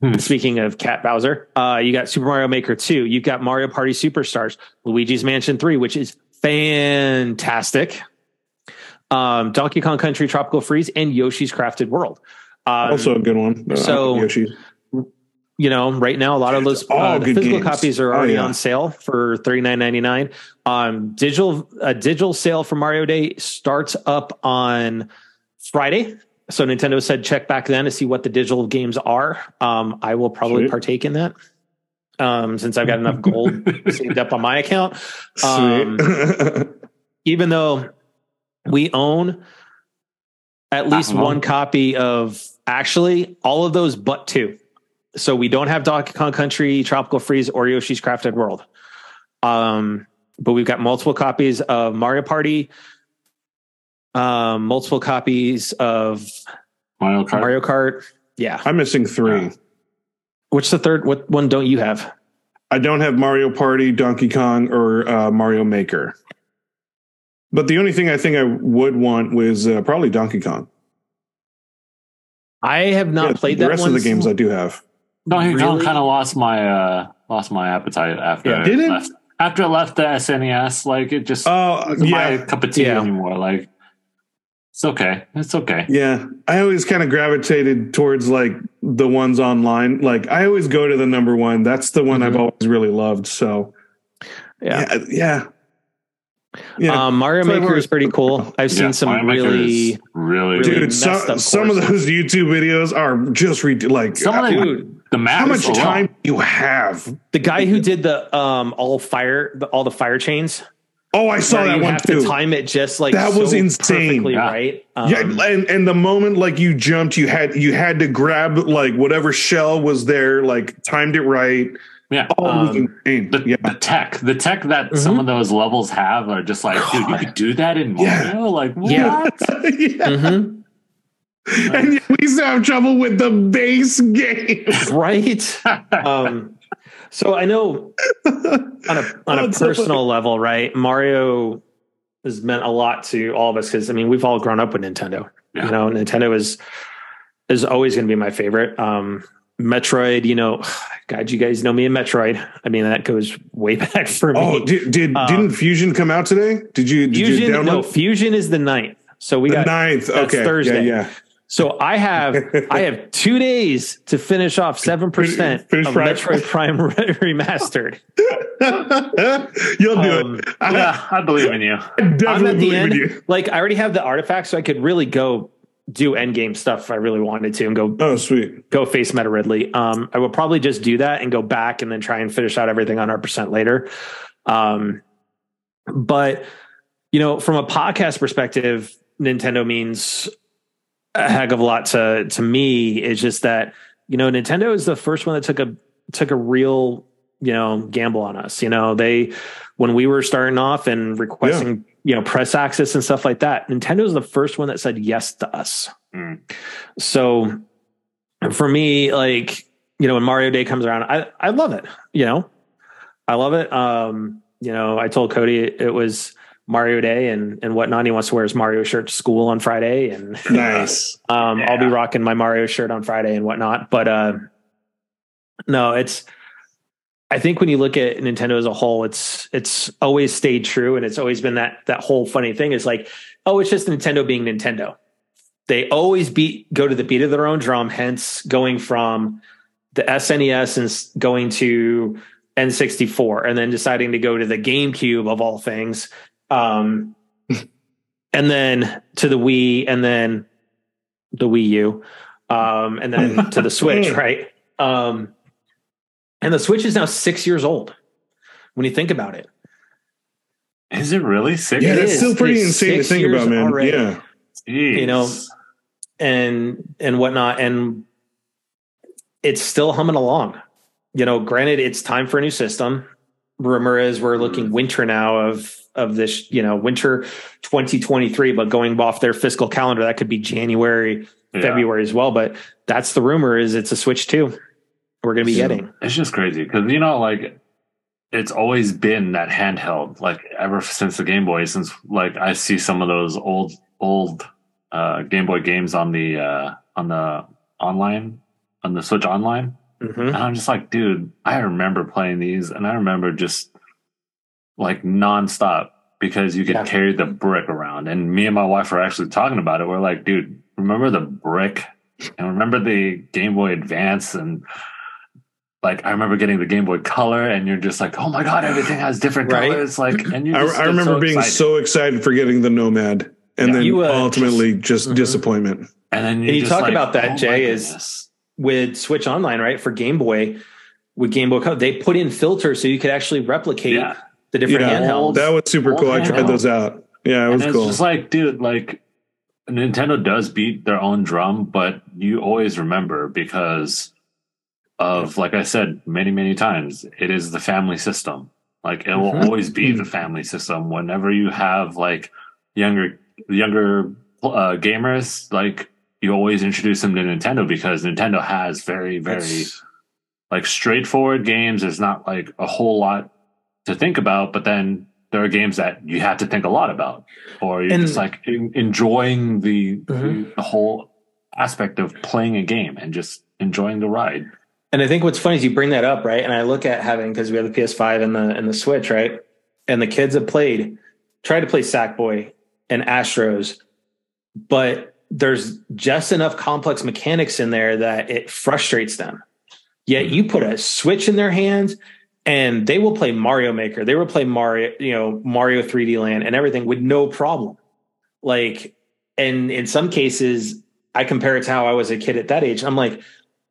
Hmm. speaking of Cat Bowser, uh, you got Super Mario Maker 2. You've got Mario Party Superstars, Luigi's Mansion 3, which is fantastic. Um, Donkey Kong Country Tropical Freeze and Yoshi's Crafted World. Um, also a good one. Uh, so- Yoshi. You know, right now a lot of those uh, physical games. copies are Oh, already yeah. on sale for thirty nine ninety nine. Um, digital a digital sale for Mario Day starts up on Friday. So Nintendo said check back then to see what the digital games are. Um, I will probably Sweet. partake in that. Um, since I've got enough gold saved up on my account. Um, even though we own at least Uh-huh. one copy of actually all of those but two. So we don't have Donkey Kong Country, Tropical Freeze, or Yoshi's Crafted World. Um, but we've got multiple copies of Mario Party, um, multiple copies of Mario Kart. Mario Kart. Yeah. I'm missing three. Yeah. Which the third? What one don't you have? I don't have Mario Party, Donkey Kong, or uh, Mario Maker. But the only thing I think I would want was uh, probably Donkey Kong. I have not Yeah, played the that rest one. of the games I do have. Donkey Kong Really? kind of lost my uh lost my appetite after Yeah. it Did it? left. After it left the SNES, like it just Oh wasn't my yeah, cup of tea Yeah. anymore. Like it's okay, it's okay. yeah. I always kind of gravitated towards like the ones online. Like I always go to the number one. That's the one Mhm. I've always really loved. So Yeah. yeah, yeah. Yeah. Um, Mario That's Maker is pretty cool. I've seen Yeah, some Mario really really, really Dude, messed some, up some of those YouTube videos are just re- like Some of them- dude. The map. how is much so time do you have? The guy who did the um all fire the, all the fire chains Oh, I saw where that you one have too. to time it just like That was so insane. perfectly Yeah. right. Um, yeah, and and the moment like you jumped, you had you had to grab like whatever shell was there, like timed it right. Yeah. Oh, Um. The, yeah, the tech, the tech that some of those levels have are just like, dude, you could do that in Yeah. Like, what? Yeah. yeah. And yet we used to have trouble with the base game. right. um, so I know on a on Oh, a so personal level, right? Mario has meant a lot to all of us because I mean we've all grown up with Nintendo. Yeah. You know, Nintendo is is always going to be my favorite. Um, Metroid, you know, God, you guys know me in Metroid. I mean, that goes way back for me. Oh, did, did Um, didn't Fusion come out today? Did you did you Fusion, download no, Fusion is the ninth. So we the got ninth? that's Okay, Thursday. yeah, So I have I have two days to finish off seven percent of Prime. Metroid Prime remastered. You'll do Um, it. I, yeah, I believe in you. I I'm definitely at the believe end. in you. Like I already have the artifacts, so I could really go do end game stuff if I really wanted to, and go Oh, sweet. go face Meta Ridley. Um, I will probably just do that and go back and then try and finish out everything on our percent later. Um, but you know, from a podcast perspective, Nintendo means a heck of a lot to to me. It's just that you know, Nintendo is the first one that took a took a real you know gamble on us. You know, they when we were starting off and requesting you know press access and stuff like that, Nintendo is the first one that said yes to us. Mm. So for me, like, you know, when Mario Day comes around, I, I love it. You know, I love it. Um, you know, I told Cody it was Mario Day and, and whatnot. He wants to wear his Mario shirt to school on Friday. And, Nice. um, I'll be rocking my Mario shirt on Friday and whatnot. But, uh, no, it's, I think when you look at Nintendo as a whole, it's, it's always stayed true. And it's always been that, that whole funny thing is like, oh, it's just Nintendo being Nintendo they always beat go to the beat of their own drum hence going from the SNES and going to N64 and then deciding to go to the GameCube of all things um and then to the Wii and then the Wii U um and then to the Switch right um and the Switch is now 6 years old when you think about it Is it really six? Yeah, It that's is. still pretty It's insane to think about, man. already. Yeah. Jeez. you know, and and whatnot and it's still humming along you know granted it's time for a new system rumor is we're looking winter now of of this you know winter 2023 but going off their fiscal calendar that could be january Yeah. february as well but that's the rumor is it's a switch 2 we're going to be Yeah. getting It's just crazy because you know, like it's always been that handheld, like ever since the Game Boy. Since like I see some of those old old uh, Game Boy games on the uh, on the online on the Switch Online, Mhm. and I'm just like, dude, I remember playing these, and I remember just like nonstop because you could Yeah. carry the brick around. And me and my wife were actually talking about it. We're like, dude, remember the brick and remember the Game Boy Advance and like I remember getting the Game Boy Color, and you're just like, oh my god, everything has different Right. colors. Like, and you I, just I get remember so being excited. so excited for getting the Nomad and Yeah. then You, uh, ultimately just Mhm. disappointment. and then And you just talk like, about that, oh Jay, is- goodness. With switch online right for game boy with game boy color they put in filters so you could actually replicate yeah. the different Yeah. handhelds That was super Old cool. I tried those out. Yeah, it and was it's cool. just like, dude, like Nintendo does beat their own drum, but you always remember because of, like I said many, many times, it is the family system. Like it will Mhm. always be the family system. Whenever you have like younger, younger uh, gamers, like you always introduce them to Nintendo because Nintendo has very, very That's- like straightforward games. There's not like a whole lot to think about, but then there are games that you have to think a lot about, or you're And- just like en- enjoying the, Mhm. the whole aspect of playing a game and just enjoying the ride. And I think what's funny is you bring that up, right? And I look at having because we have the PS5 and the and the Switch, right? And the kids have played, tried to play Sackboy and Astros, but there's just enough complex mechanics in there that it frustrates them. Yet you put a Switch in their hands and they will play Mario Maker, they will play Mario, you know, Mario 3D Land and everything with no problem. Like, and in some cases, I compare it to how I was a kid at that age. I'm like,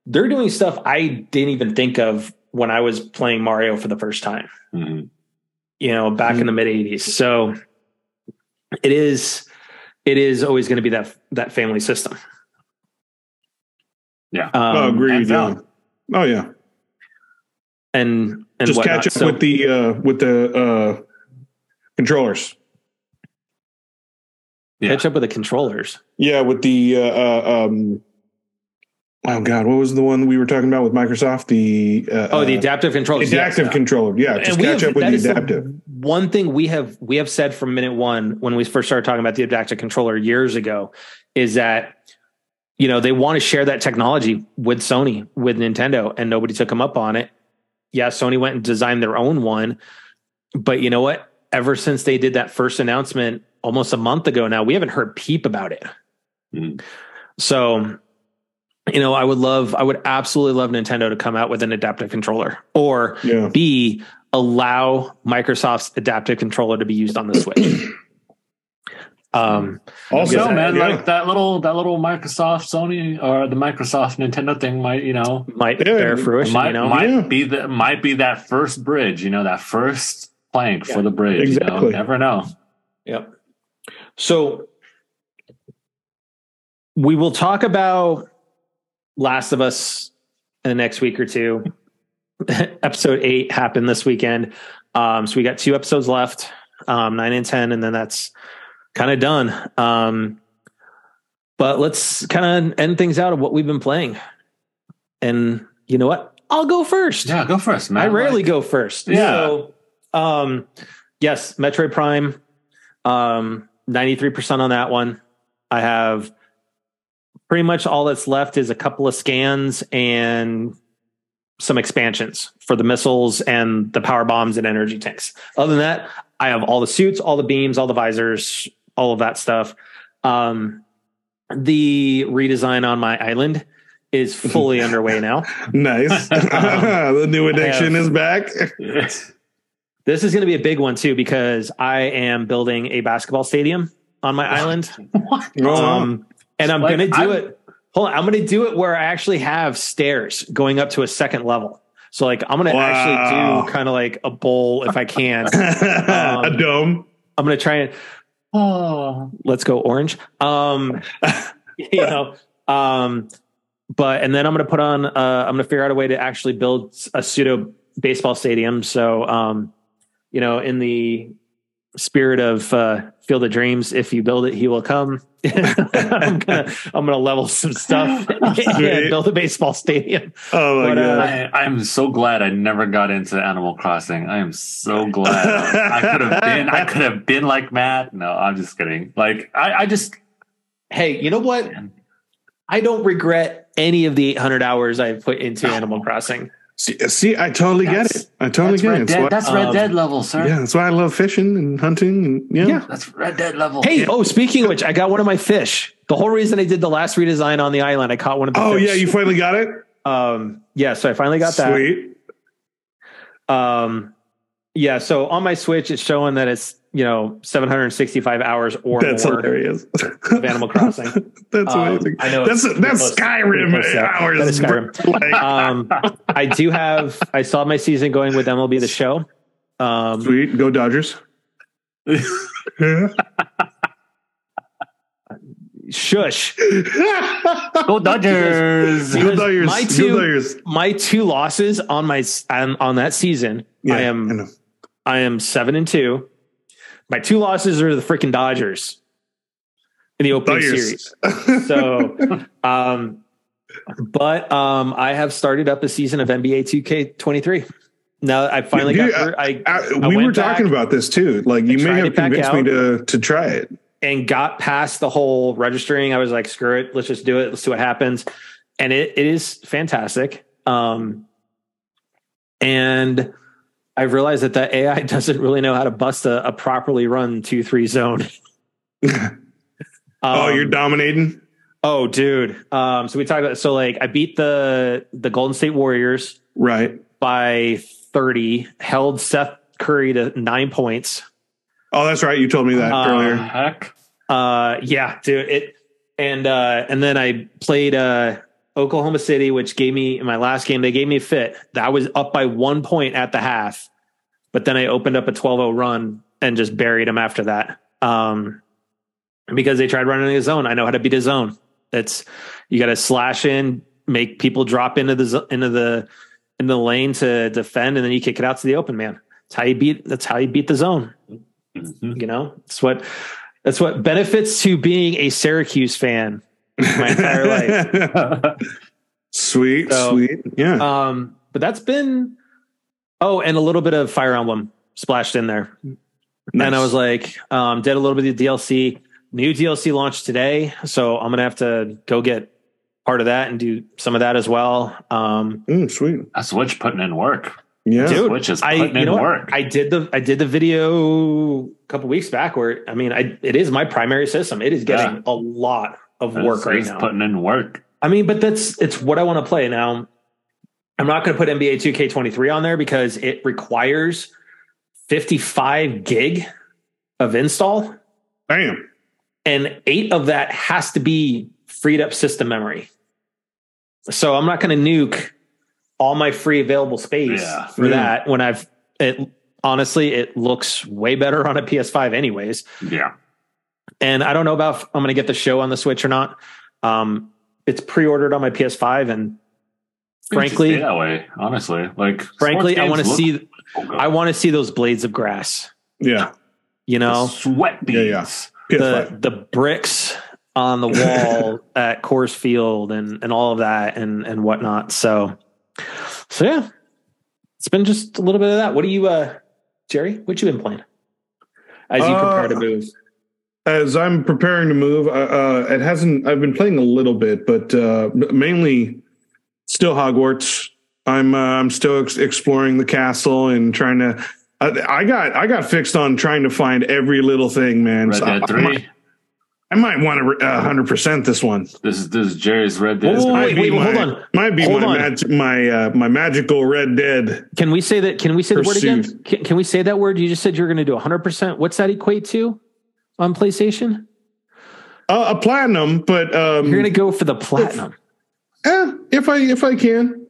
they're doing stuff I didn't even think of when I was playing Mario for the first time. Mhm. you know, back in the mid '80s. So it is it is always going to be that that family system. Yeah. oh, Um, agree with you. Oh yeah. and and Just whatnot. catch up So- with the uh with the uh controllers. Yeah. catch up with the controllers. Yeah, with the uh, uh um oh god, what was the one we were talking about with Microsoft? The uh, Oh, the uh, adaptive controllers. yes. adaptive controller. Yeah, just And catch have- up with the is the adaptive. One thing we have we have said from minute one when we first started talking about the adaptive controller years ago is that you know they want to share that technology with Sony with Nintendo and nobody took them up on it. Yeah, Sony went and designed their own one, but you know what? Ever since they did that first announcement almost a month ago now, we haven't heard peep about it. Mhm. So, you know, I would love, I would absolutely love Nintendo to come out with an adaptive controller or Yeah. B, allow Microsoft's adaptive controller to be used on the Switch. um, Also, Also, man, yeah. like that little that little Microsoft Sony or the Microsoft Nintendo thing might, you know, might Yeah, bear fruition, might you know? might Yeah. be the might be that first bridge, you know, that first plank for the bridge. You know, exactly. never know. Yep. So we will talk about Last of Us in the next week or two. Episode eight happened this weekend. Um, so we got two episodes left, um, nine and 10, and then that's kind of done. Um, but let's kind of end things out of what we've been playing. And you know what? I'll go first. Yeah, go first, man. I rarely Like, go first. Yeah. So, um, yes, Metroid Prime, um, 93% on that one. I have pretty much all that's left is a couple of scans and some expansions for the missiles and the power bombs and energy tanks. Other than that, I have all the suits, all the beams, all the visors, all of that stuff. Um, the redesign on my island is fully underway now. nice. the new addiction have- is back. This is going to be a big one too because I am building a basketball stadium on my island. what? Um, and I'm Like, going to do I'm- it. Hold on, I'm going to do it where I actually have stairs going up to a second level. So like I'm going to Wow. actually do kind of like a bowl if I can. a dome. I'm going to try and Oh, let's go orange. Um, you know, um, but and then I'm going to put on. Uh, I'm going to figure out a way to actually build a pseudo baseball stadium. So, um, you know, in the spirit of uh, Field of Dreams, if you build it, he will come. I'm gonna I'm gonna level some stuff and build a baseball stadium. Oh my But, uh, god. I, I'm so glad I never got into Animal Crossing. I am so glad. I could have been. I could have been like Matt. No, I'm just kidding. Like I, I just Hey, you know what? I don't regret any of the 800 hours I've put into Animal Crossing. See, see, I totally get it. I totally that's get Red it. Dead. That's That's why, Red um, Dead level, sir. yeah, that's why I love fishing and hunting and yeah. Yeah. That's Red Dead level. Hey, oh, speaking of which, I got one of my fish. The whole reason I did the last redesign on the island, I caught one of the Oh fish. yeah, you finally got it. um yeah, so I finally got that. Sweet. Um yeah, so on my Switch it's showing that it's, you know, 765 hours or That's more hilarious. of Animal Crossing. that's Um, amazing. I know That's it's- that's it's- Skyrim it's- hours. that is Skyrim. Um I do have I saw my season going with MLB the show. Um Sweet. Go Dodgers. shush. Go Dodgers. Go Dodgers. my Go two- Dodgers. My two losses on my on, on that season, I am know. I am seven and two. My two losses are the freaking Dodgers in the opening Dodgers. series. So, um, but um, I have started up a season of NBA 2K23. Now I finally Dude, got. I, I- I we were talking about this too. Like you may have convinced me to to try it. and got past the whole registering. I was like, screw it, let's just do it. Let's see what happens. And it, it is fantastic. Um, and I've realized that the AI doesn't really know how to bust a, a properly run two three zone. oh, Um, you're dominating. oh, dude. Um, so we talked about so like I beat the the Golden State Warriors Right. by thirty, held Steph Curry to nine points. Oh, that's right. You told me that Uh, earlier. Heck. Uh, yeah, dude. It and uh, and then I played uh Oklahoma City, which gave me in my last game. They gave me a fit. That was up by one point at the half, but then I opened up a 12-0 run and just buried him after that. Um, because they tried running a zone. I know how to beat a zone. It's you got to slash in, make people drop into the into the in the lane to defend, and then you kick it out to the open man. That's how you beat. That's how you beat the zone. Mhm. You know, it's what that's what benefits to being a Syracuse fan my entire life. sweet, So- sweet. Yeah. Um, but that's been oh, and a little bit of Fire Emblem splashed in there. And I was like, um, did a little bit of the DLC. New DLC launched today, so I'm gonna have to go get part of that and do some of that as well. Um, Mm, sweet. A Switch putting in work. Yeah. Dude, Switch is I putting you in know what? work. I did the I did the video a couple weeks back where I mean I it is my primary system. It is getting Yeah. a lot of It's- work right now. Putting in work. I mean, but that's it's what I want to play now. I'm not going to put NBA 2K23 on there because it requires 55 gig of install, Bam. and eight of that has to be freed up system memory. So I'm not going to nuke all my free available space Yeah. for Yeah. that when I've it honestly it looks way better on a PS5 anyways. Yeah. And I don't know about if I'm going to get the show on the Switch or not. Um, it's pre-ordered on my PS5, and frankly, It that way. Honestly, like frankly, I want to games see look so good. I want to see those blades of grass. Yeah. You The know, sweat beads. Yeah, yeah. The the bricks on the wall at Coors Field and and all of that and and whatnot. So, so yeah, it's been just a little bit of that. What do you, uh, Jerry? What you been playing as you prepare Uh, to move? As I'm preparing to move, uh, uh, it hasn't. I've been playing a little bit, but uh, mainly still Hogwarts. I'm uh, I'm still ex- exploring the castle and trying to. I, I got I got fixed on trying to find every little thing, man. Red So Dead I, Three. might, I might want to hundred percent this one. This is this is Jerry's Red Dead. Whoa, whoa, Might wait, be wait, my, hold on. Might be Hold my on. mag- my uh, my magical Red Dead. Can we say that? Can we say the word again? Can, can we say that word? You just said you're going to do 100. percent What's that equate to on PlayStation? Uh, a platinum, but um, You're going to go for the platinum. eh, if I if I can,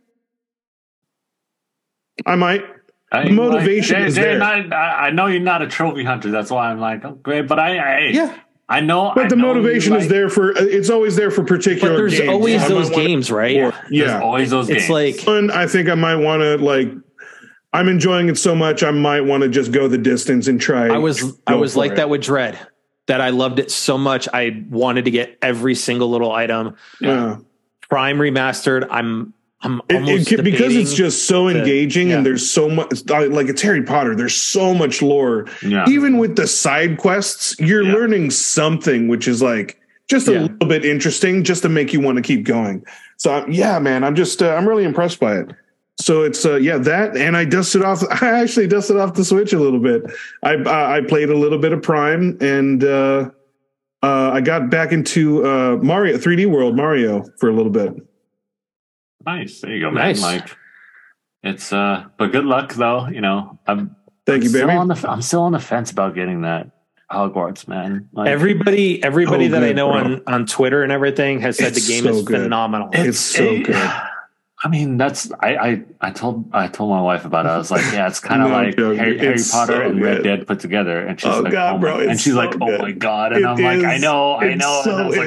I might. I, The motivation Jay- is there. not- I, I know you're not a trophy hunter. That's why I'm like, okay, but I, I Yeah. I know. But I the know you motivation is like- there for it's always there for particular. But there's games. always I those games, right? or- There's yeah, always those It's games. like one. I think I might want to like. I'm enjoying it so much. I might want to just go the distance and try. I was I was like it. that with Dread. That I loved it so much. I wanted to get every single little item. Yeah, Prime remastered. I'm I'm It- it almost because it's just so to- engaging yeah. and there's so much like it's Harry Potter. There's so much lore. yeah. Even with the side quests, you're Yeah. learning something, which is like just a Yeah. little bit interesting, just to make you want to keep going. So yeah, man, I'm just uh, I'm really impressed by it. So it's uh, yeah that, and I dusted off. I actually dusted off the Switch a little bit. I uh, I played a little bit of Prime, and uh, uh, I got back into uh, Mario 3D World Mario for a little bit. nice. There you go, man. Nice. Like it's uh, but good luck though. You know, I'm Thank you, still baby. on the I'm still on the fence about getting that Hogwarts, man. Like, everybody everybody Oh, that I know bro. on on Twitter and everything has said It's the game so is good. phenomenal. It's so good. I mean, that's I, I I told I told my wife about it. I was like, yeah, it's kind of No like. Harry, Harry Potter so and Red. Dead put together. And she's Oh, like, God, oh bro, my, and she's so like, oh my god, and It I'm like, I know, I know. and I so was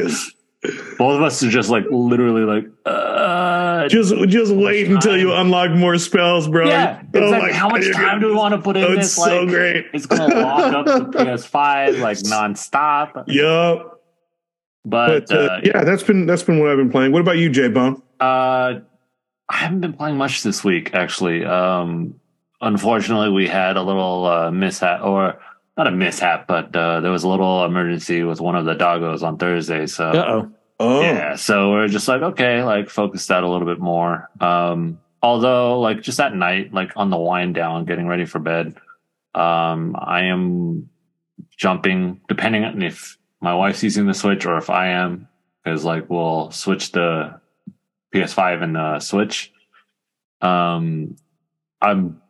like, both of us are just like literally like, uh, Just just wait until you unlock more spells, bro. yeah. Oh how much you're time do we want to put in Oh, this? it's so like, great. it's gonna lock up the PS5 like nonstop. Yup. But, But uh, uh, yeah, that's been that's been what I've been playing. What about you, J Bone? Uh, I haven't been playing much this week, actually. Um, unfortunately, we had a little uh, mishap, or not a mishap, but uh, there was a little emergency with one of the doggos on Thursday. So Uh oh. Oh, yeah, so we're just like, okay, like focus that a little bit more. Um, although, like just at night, like on the wind down, getting ready for bed, um, I am jumping depending on if my wife's using the Switch or if I am, because like we'll switch the PS5 and the Switch. Um, I'm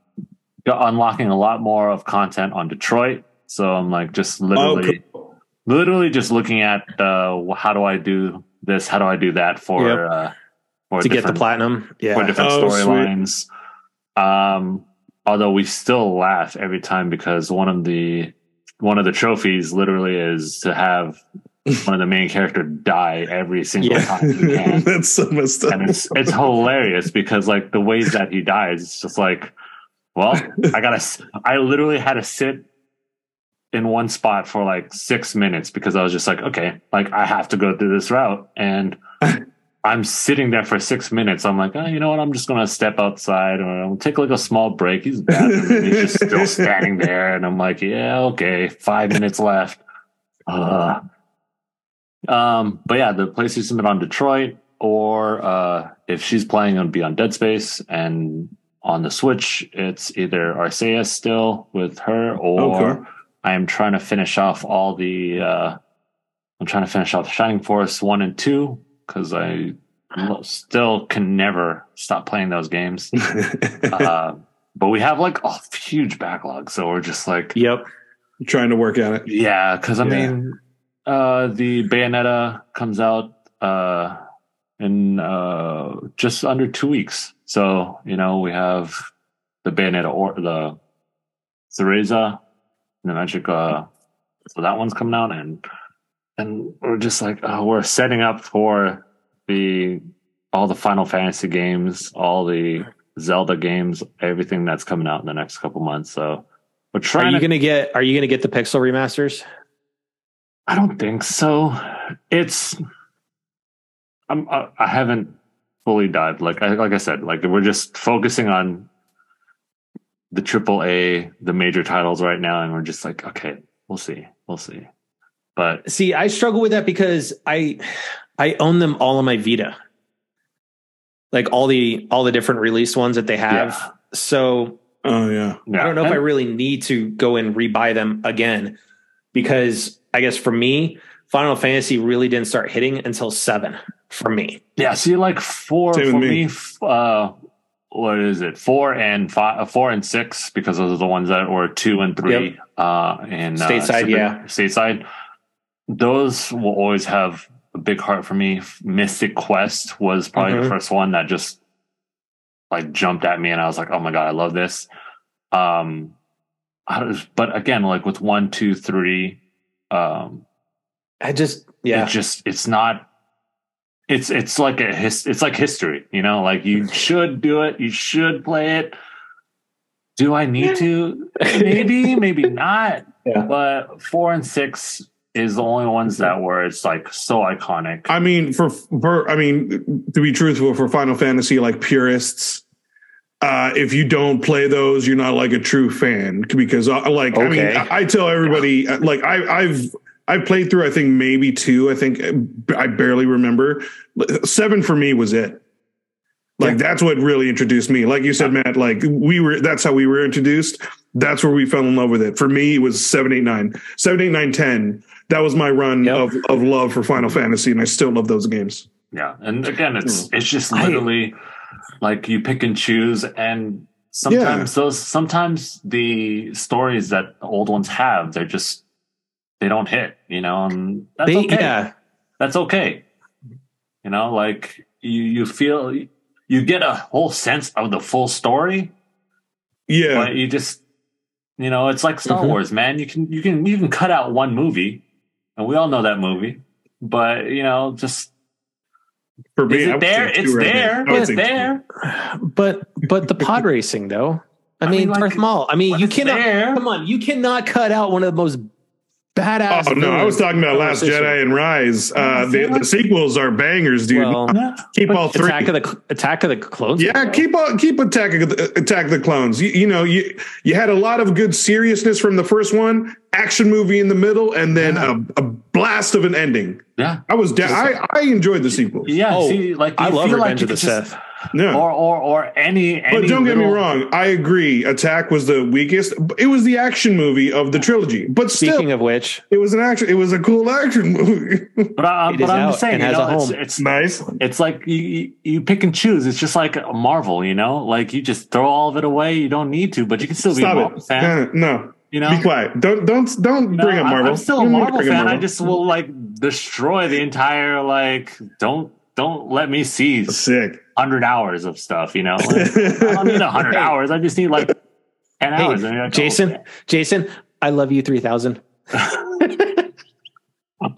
unlocking a lot more of content on Detroit, so I'm like just literally cool. literally just looking at uh, how do I do this, how do I do that for Yep. uh, for To get the different- platinum. for different Oh, storylines. Um, although we still laugh every time because one of the one of the trophies literally is to have one of the main character die every single Yeah. time you can. That's so messed up. and it's it's hilarious because like the ways that he dies, it's just like, well, I gotta, I literally had to sit in one spot for like six minutes because I was just like, okay, like I have to go through this route, and I'm sitting there for six minutes. I'm like, oh, you know what? I'm just gonna step outside or I'll take like a small break. He's bathroom, he's just still standing there, and I'm like, yeah, okay, five minutes left. Uh, um, but yeah, the PlayStation been on Detroit, or uh, if she's playing, it'll be on Dead Space, and on the Switch, it's either Arceus still with her, or Okay. I am trying to finish off all the. Uh, I'm trying to finish off Shining Force one and two because I still can never stop playing those games. uh, but we have like a huge backlog, so we're just like, Yep. Trying to work at it. yeah, because I Yeah. mean, uh, the Bayonetta comes out uh, in uh, just under two weeks. So you know we have the Bayonetta or the Cereza, and the Magic. Uh, so that one's coming out, and and we're just like oh, we're setting up for the all the Final Fantasy games, all the Zelda games, everything that's coming out in the next couple months. So we're trying. Are you to gonna get? Are you gonna get the Pixel remasters? I don't think so. It's I'm I, I haven't fully dived like I, like I said like we're just focusing on the triple A the major titles right now and we're just like okay we'll see we'll see but See, I struggle with that because I I own them all on my Vita. Like all the all the different released ones that they have. Yeah. So Oh yeah. yeah I don't know if I really need to go and rebuy them again because I guess for me, Final Fantasy really didn't start hitting until seven for me. yeah see like four Same for me. me, uh what is it four and five four and six because those are the ones that were two and three uh and uh, Stateside, Super- yeah. stateside those will always have a big heart for me mystic quest was probably Mhm. the first one that just like jumped at me and i was like oh my god i love this um I was, but again like with one two three um I just yeah. it just it's not it's it's like a his, it's like history you know like you should do it you should play it. Do i need to? Maybe maybe not. Yeah. but four and six is the only ones that were it's like so iconic. I mean, for for I mean, to be truthful, for Final Fantasy, like purists, uh, if you don't play those, you're not like a true fan because, uh, like, I mean, I, I tell everybody, uh, like, I, I've I've played through, I think maybe two. I think uh, I barely remember. Seven for me was it. Like that's what really introduced me. Like you said, Matt. Like we were. That's how we were introduced. That's where we fell in love with it. For me, it was seven, eight, nine, seven, eight, nine, ten. That was my run Yep. of of love for Final Fantasy, and I still love those games. yeah and again it's it's just I- literally like you pick and choose and sometimes those sometimes the stories that old ones have they're just they don't hit you know and that's They, okay yeah. that's okay. You know, like you you feel you get a whole sense of the full story, Yeah, but you just you know, it's like Star Mhm. Wars, man. You can you can you can cut out one movie, and we all know that movie. But you know, just for me, is it there? It's right there. I would It's say two. there. But but the pod racing though. I, I mean, mean, like, Darth Maul. I mean, you cannot there- come on, you cannot cut out one of the most badass. Oh no, I was talking about Last. Jedi and Rise. Uh, the, the sequels are bangers, dude. Well, keep all three. Attack of the Attack of the Clones. Yeah, though. keep on keep attack of the, attack the clones. You, you know, you you had a lot of good seriousness from the first one, action movie in the middle, and then a, a blast of an ending. Yeah. I was down. I I enjoyed the sequels. Yeah. Oh, see, like I love feel like Revenge you of the could just- Sith. No, Or or or any any but don't get me wrong. I agree. Attack was the weakest. It was the action movie of the trilogy, but still, Speaking of which, it was an action. It was a cool action movie. But, I, but I'm just saying, you know, it's, it's nice. It's like you, you you pick and choose. It's just like a Marvel, you know. Like you just throw all of it away. You don't need to, but you can still be a Stop Marvel it. fan. Uh, no, You know, be quiet. Don't don't don't No, bring up Marvel. I'm still a You don't need to Marvel fan. I Marvel. just will like destroy the entire like. Don't don't let me see sick. hundred hours of stuff. You know, Like, I don't need hundred hours. I just need like 10 Hey, hours. and you're oh, Jason, Jason, I love you 3000.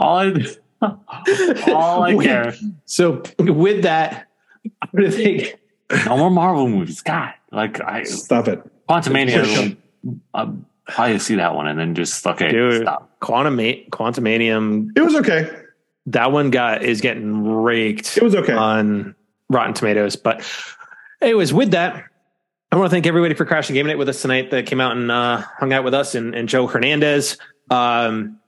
all I, all I Wait. care. So with that, I'm gonna think No more Marvel movies. God, like I Stop it. Quantumania. I'll probably see that one and then just okay, Dude. stop. Quantum Quantumanium, It was okay. that one got is getting raked It was okay. on Rotten Tomatoes. But anyways, with that, I want to thank everybody for crashing game night with us tonight that came out and uh, hung out with us and, and Joe Hernandez. Um,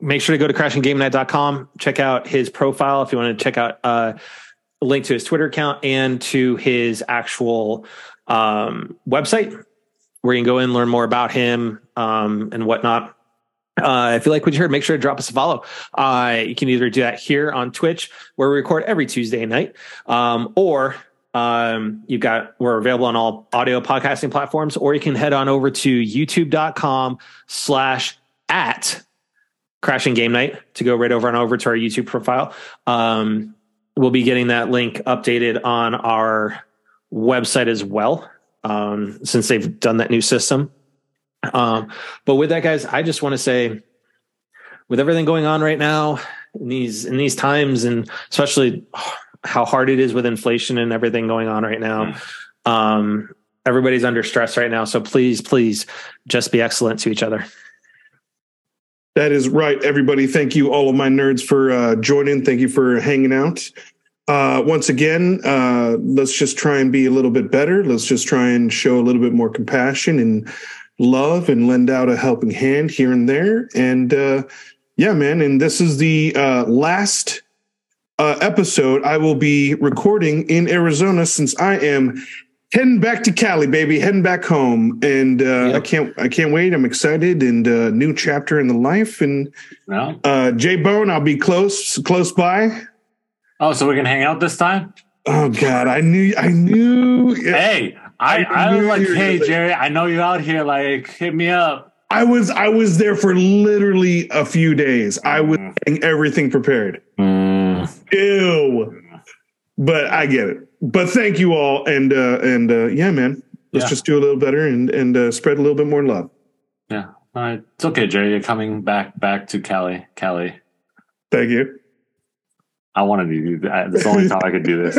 make sure to go to crashinggamenight.com, check out his profile if you want to check out uh, a link to his Twitter account and to his actual um, website where you can go in and learn more about him um, and whatnot. Uh, if you like what you heard, make sure to drop us a follow. Uh, you can either do that here on Twitch, where we record every Tuesday night, um, or um, you've got we're available on all audio podcasting platforms, or you can head on over to youtube.com slash at crashing game night to go right over and over to our YouTube profile. Um, we'll be getting that link updated on our website as well, um, since they've done that new system. Um, but with that, guys, I just want to say, with everything going on right now in these in these times, and especially how hard it is with inflation and everything going on right now, um, everybody's under stress right now. So please, please, just be excellent to each other. That is right, everybody. Thank you, all of my nerds, for uh, joining. Thank you for hanging out. Uh, once again, uh, let's just try and be a little bit better. Let's just try and show a little bit more compassion and love and lend out a helping hand here and there. And uh, yeah, man. And this is the uh, last uh, episode I will be recording in Arizona since I am heading back to Cali, baby, heading back home. And uh, I can't, I can't wait. I'm excited and uh, new chapter in the life. And No? uh, J Bone, I'll be close, close by. Oh, so we can hang out this time? Oh God, I knew, I knew. Hey, I, I I was like, hey Jerry, I know you're out here. Like, hit me up. I was, I was there for literally a few days. I was Mm. getting everything prepared. Ew. But I get it. But thank you all, and uh, and uh, yeah, man. Let's Yeah. just do a little better and and uh, spread a little bit more love. Yeah. All right. It's okay, Jerry. You're coming back back to Cali. Cali. Thank you. I wanted to do that. That's the only time I could do this.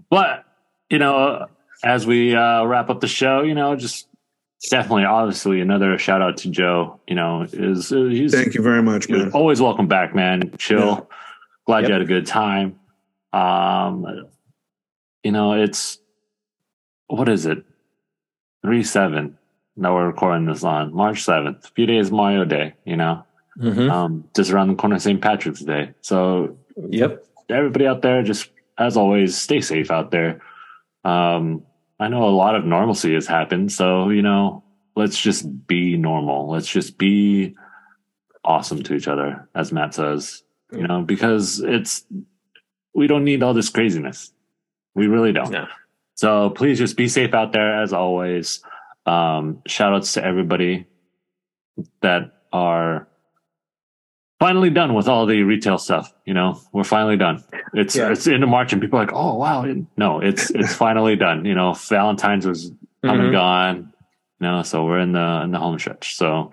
but you know, as we uh, wrap up the show, you know, just definitely, obviously, another shout out to Joe. You know, is uh, he's Thank you very much, man. always welcome back, man. Chill. Yeah. Glad Yep. you had a good time. Um, you know, it's what is it? Three seven. Now we're recording this on March seventh. A few days Mario Day. You know, Mhm. um, just around the corner, St. Patrick's Day. So Yep. everybody out there, just as always, stay safe out there. Um, I know a lot of normalcy has happened, so you know, let's just be normal. Let's just be awesome to each other, as Matt says. You know, because it's we don't need all this craziness. We really don't. No. So please just be safe out there, as always. Um, shout outs to everybody that are finally done with all the retail stuff. You know, we're finally done. It's Yeah. it's into March, and people are like, "Oh wow!" No, it's it's finally done. You know, Valentine's was come and Mhm. gone. You know, so we're in the in the home stretch. So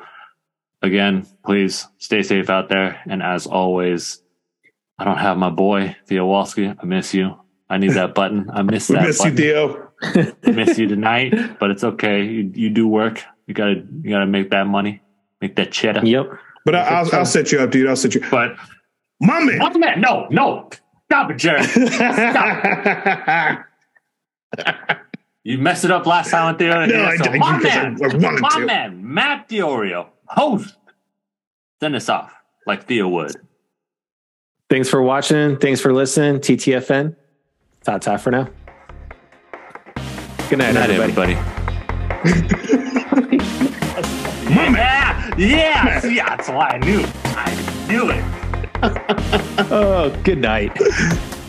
again, please stay safe out there, and as always, I don't have my boy Theo Walski. I miss you. I need that button. I miss We that. miss button. you, Theo. I miss you tonight, but it's okay. You you do work. You gotta you gotta make that money, make that cheddar. Yep. But I, I'll, I'll set you up, dude. I'll set you. But My man. what man? No, no, stop it, Jared. You messed it up last time with Theo. and No, I so didn't, my because man, I- I my to. man, Matt Diorio, host. Send us off like Theo would. Thanks for watching. Thanks for listening. TTFN. Ta ta for now. Good night, Good night, everybody. everybody. yeah, yeah. See, that's why I knew. I knew it. Oh, good night.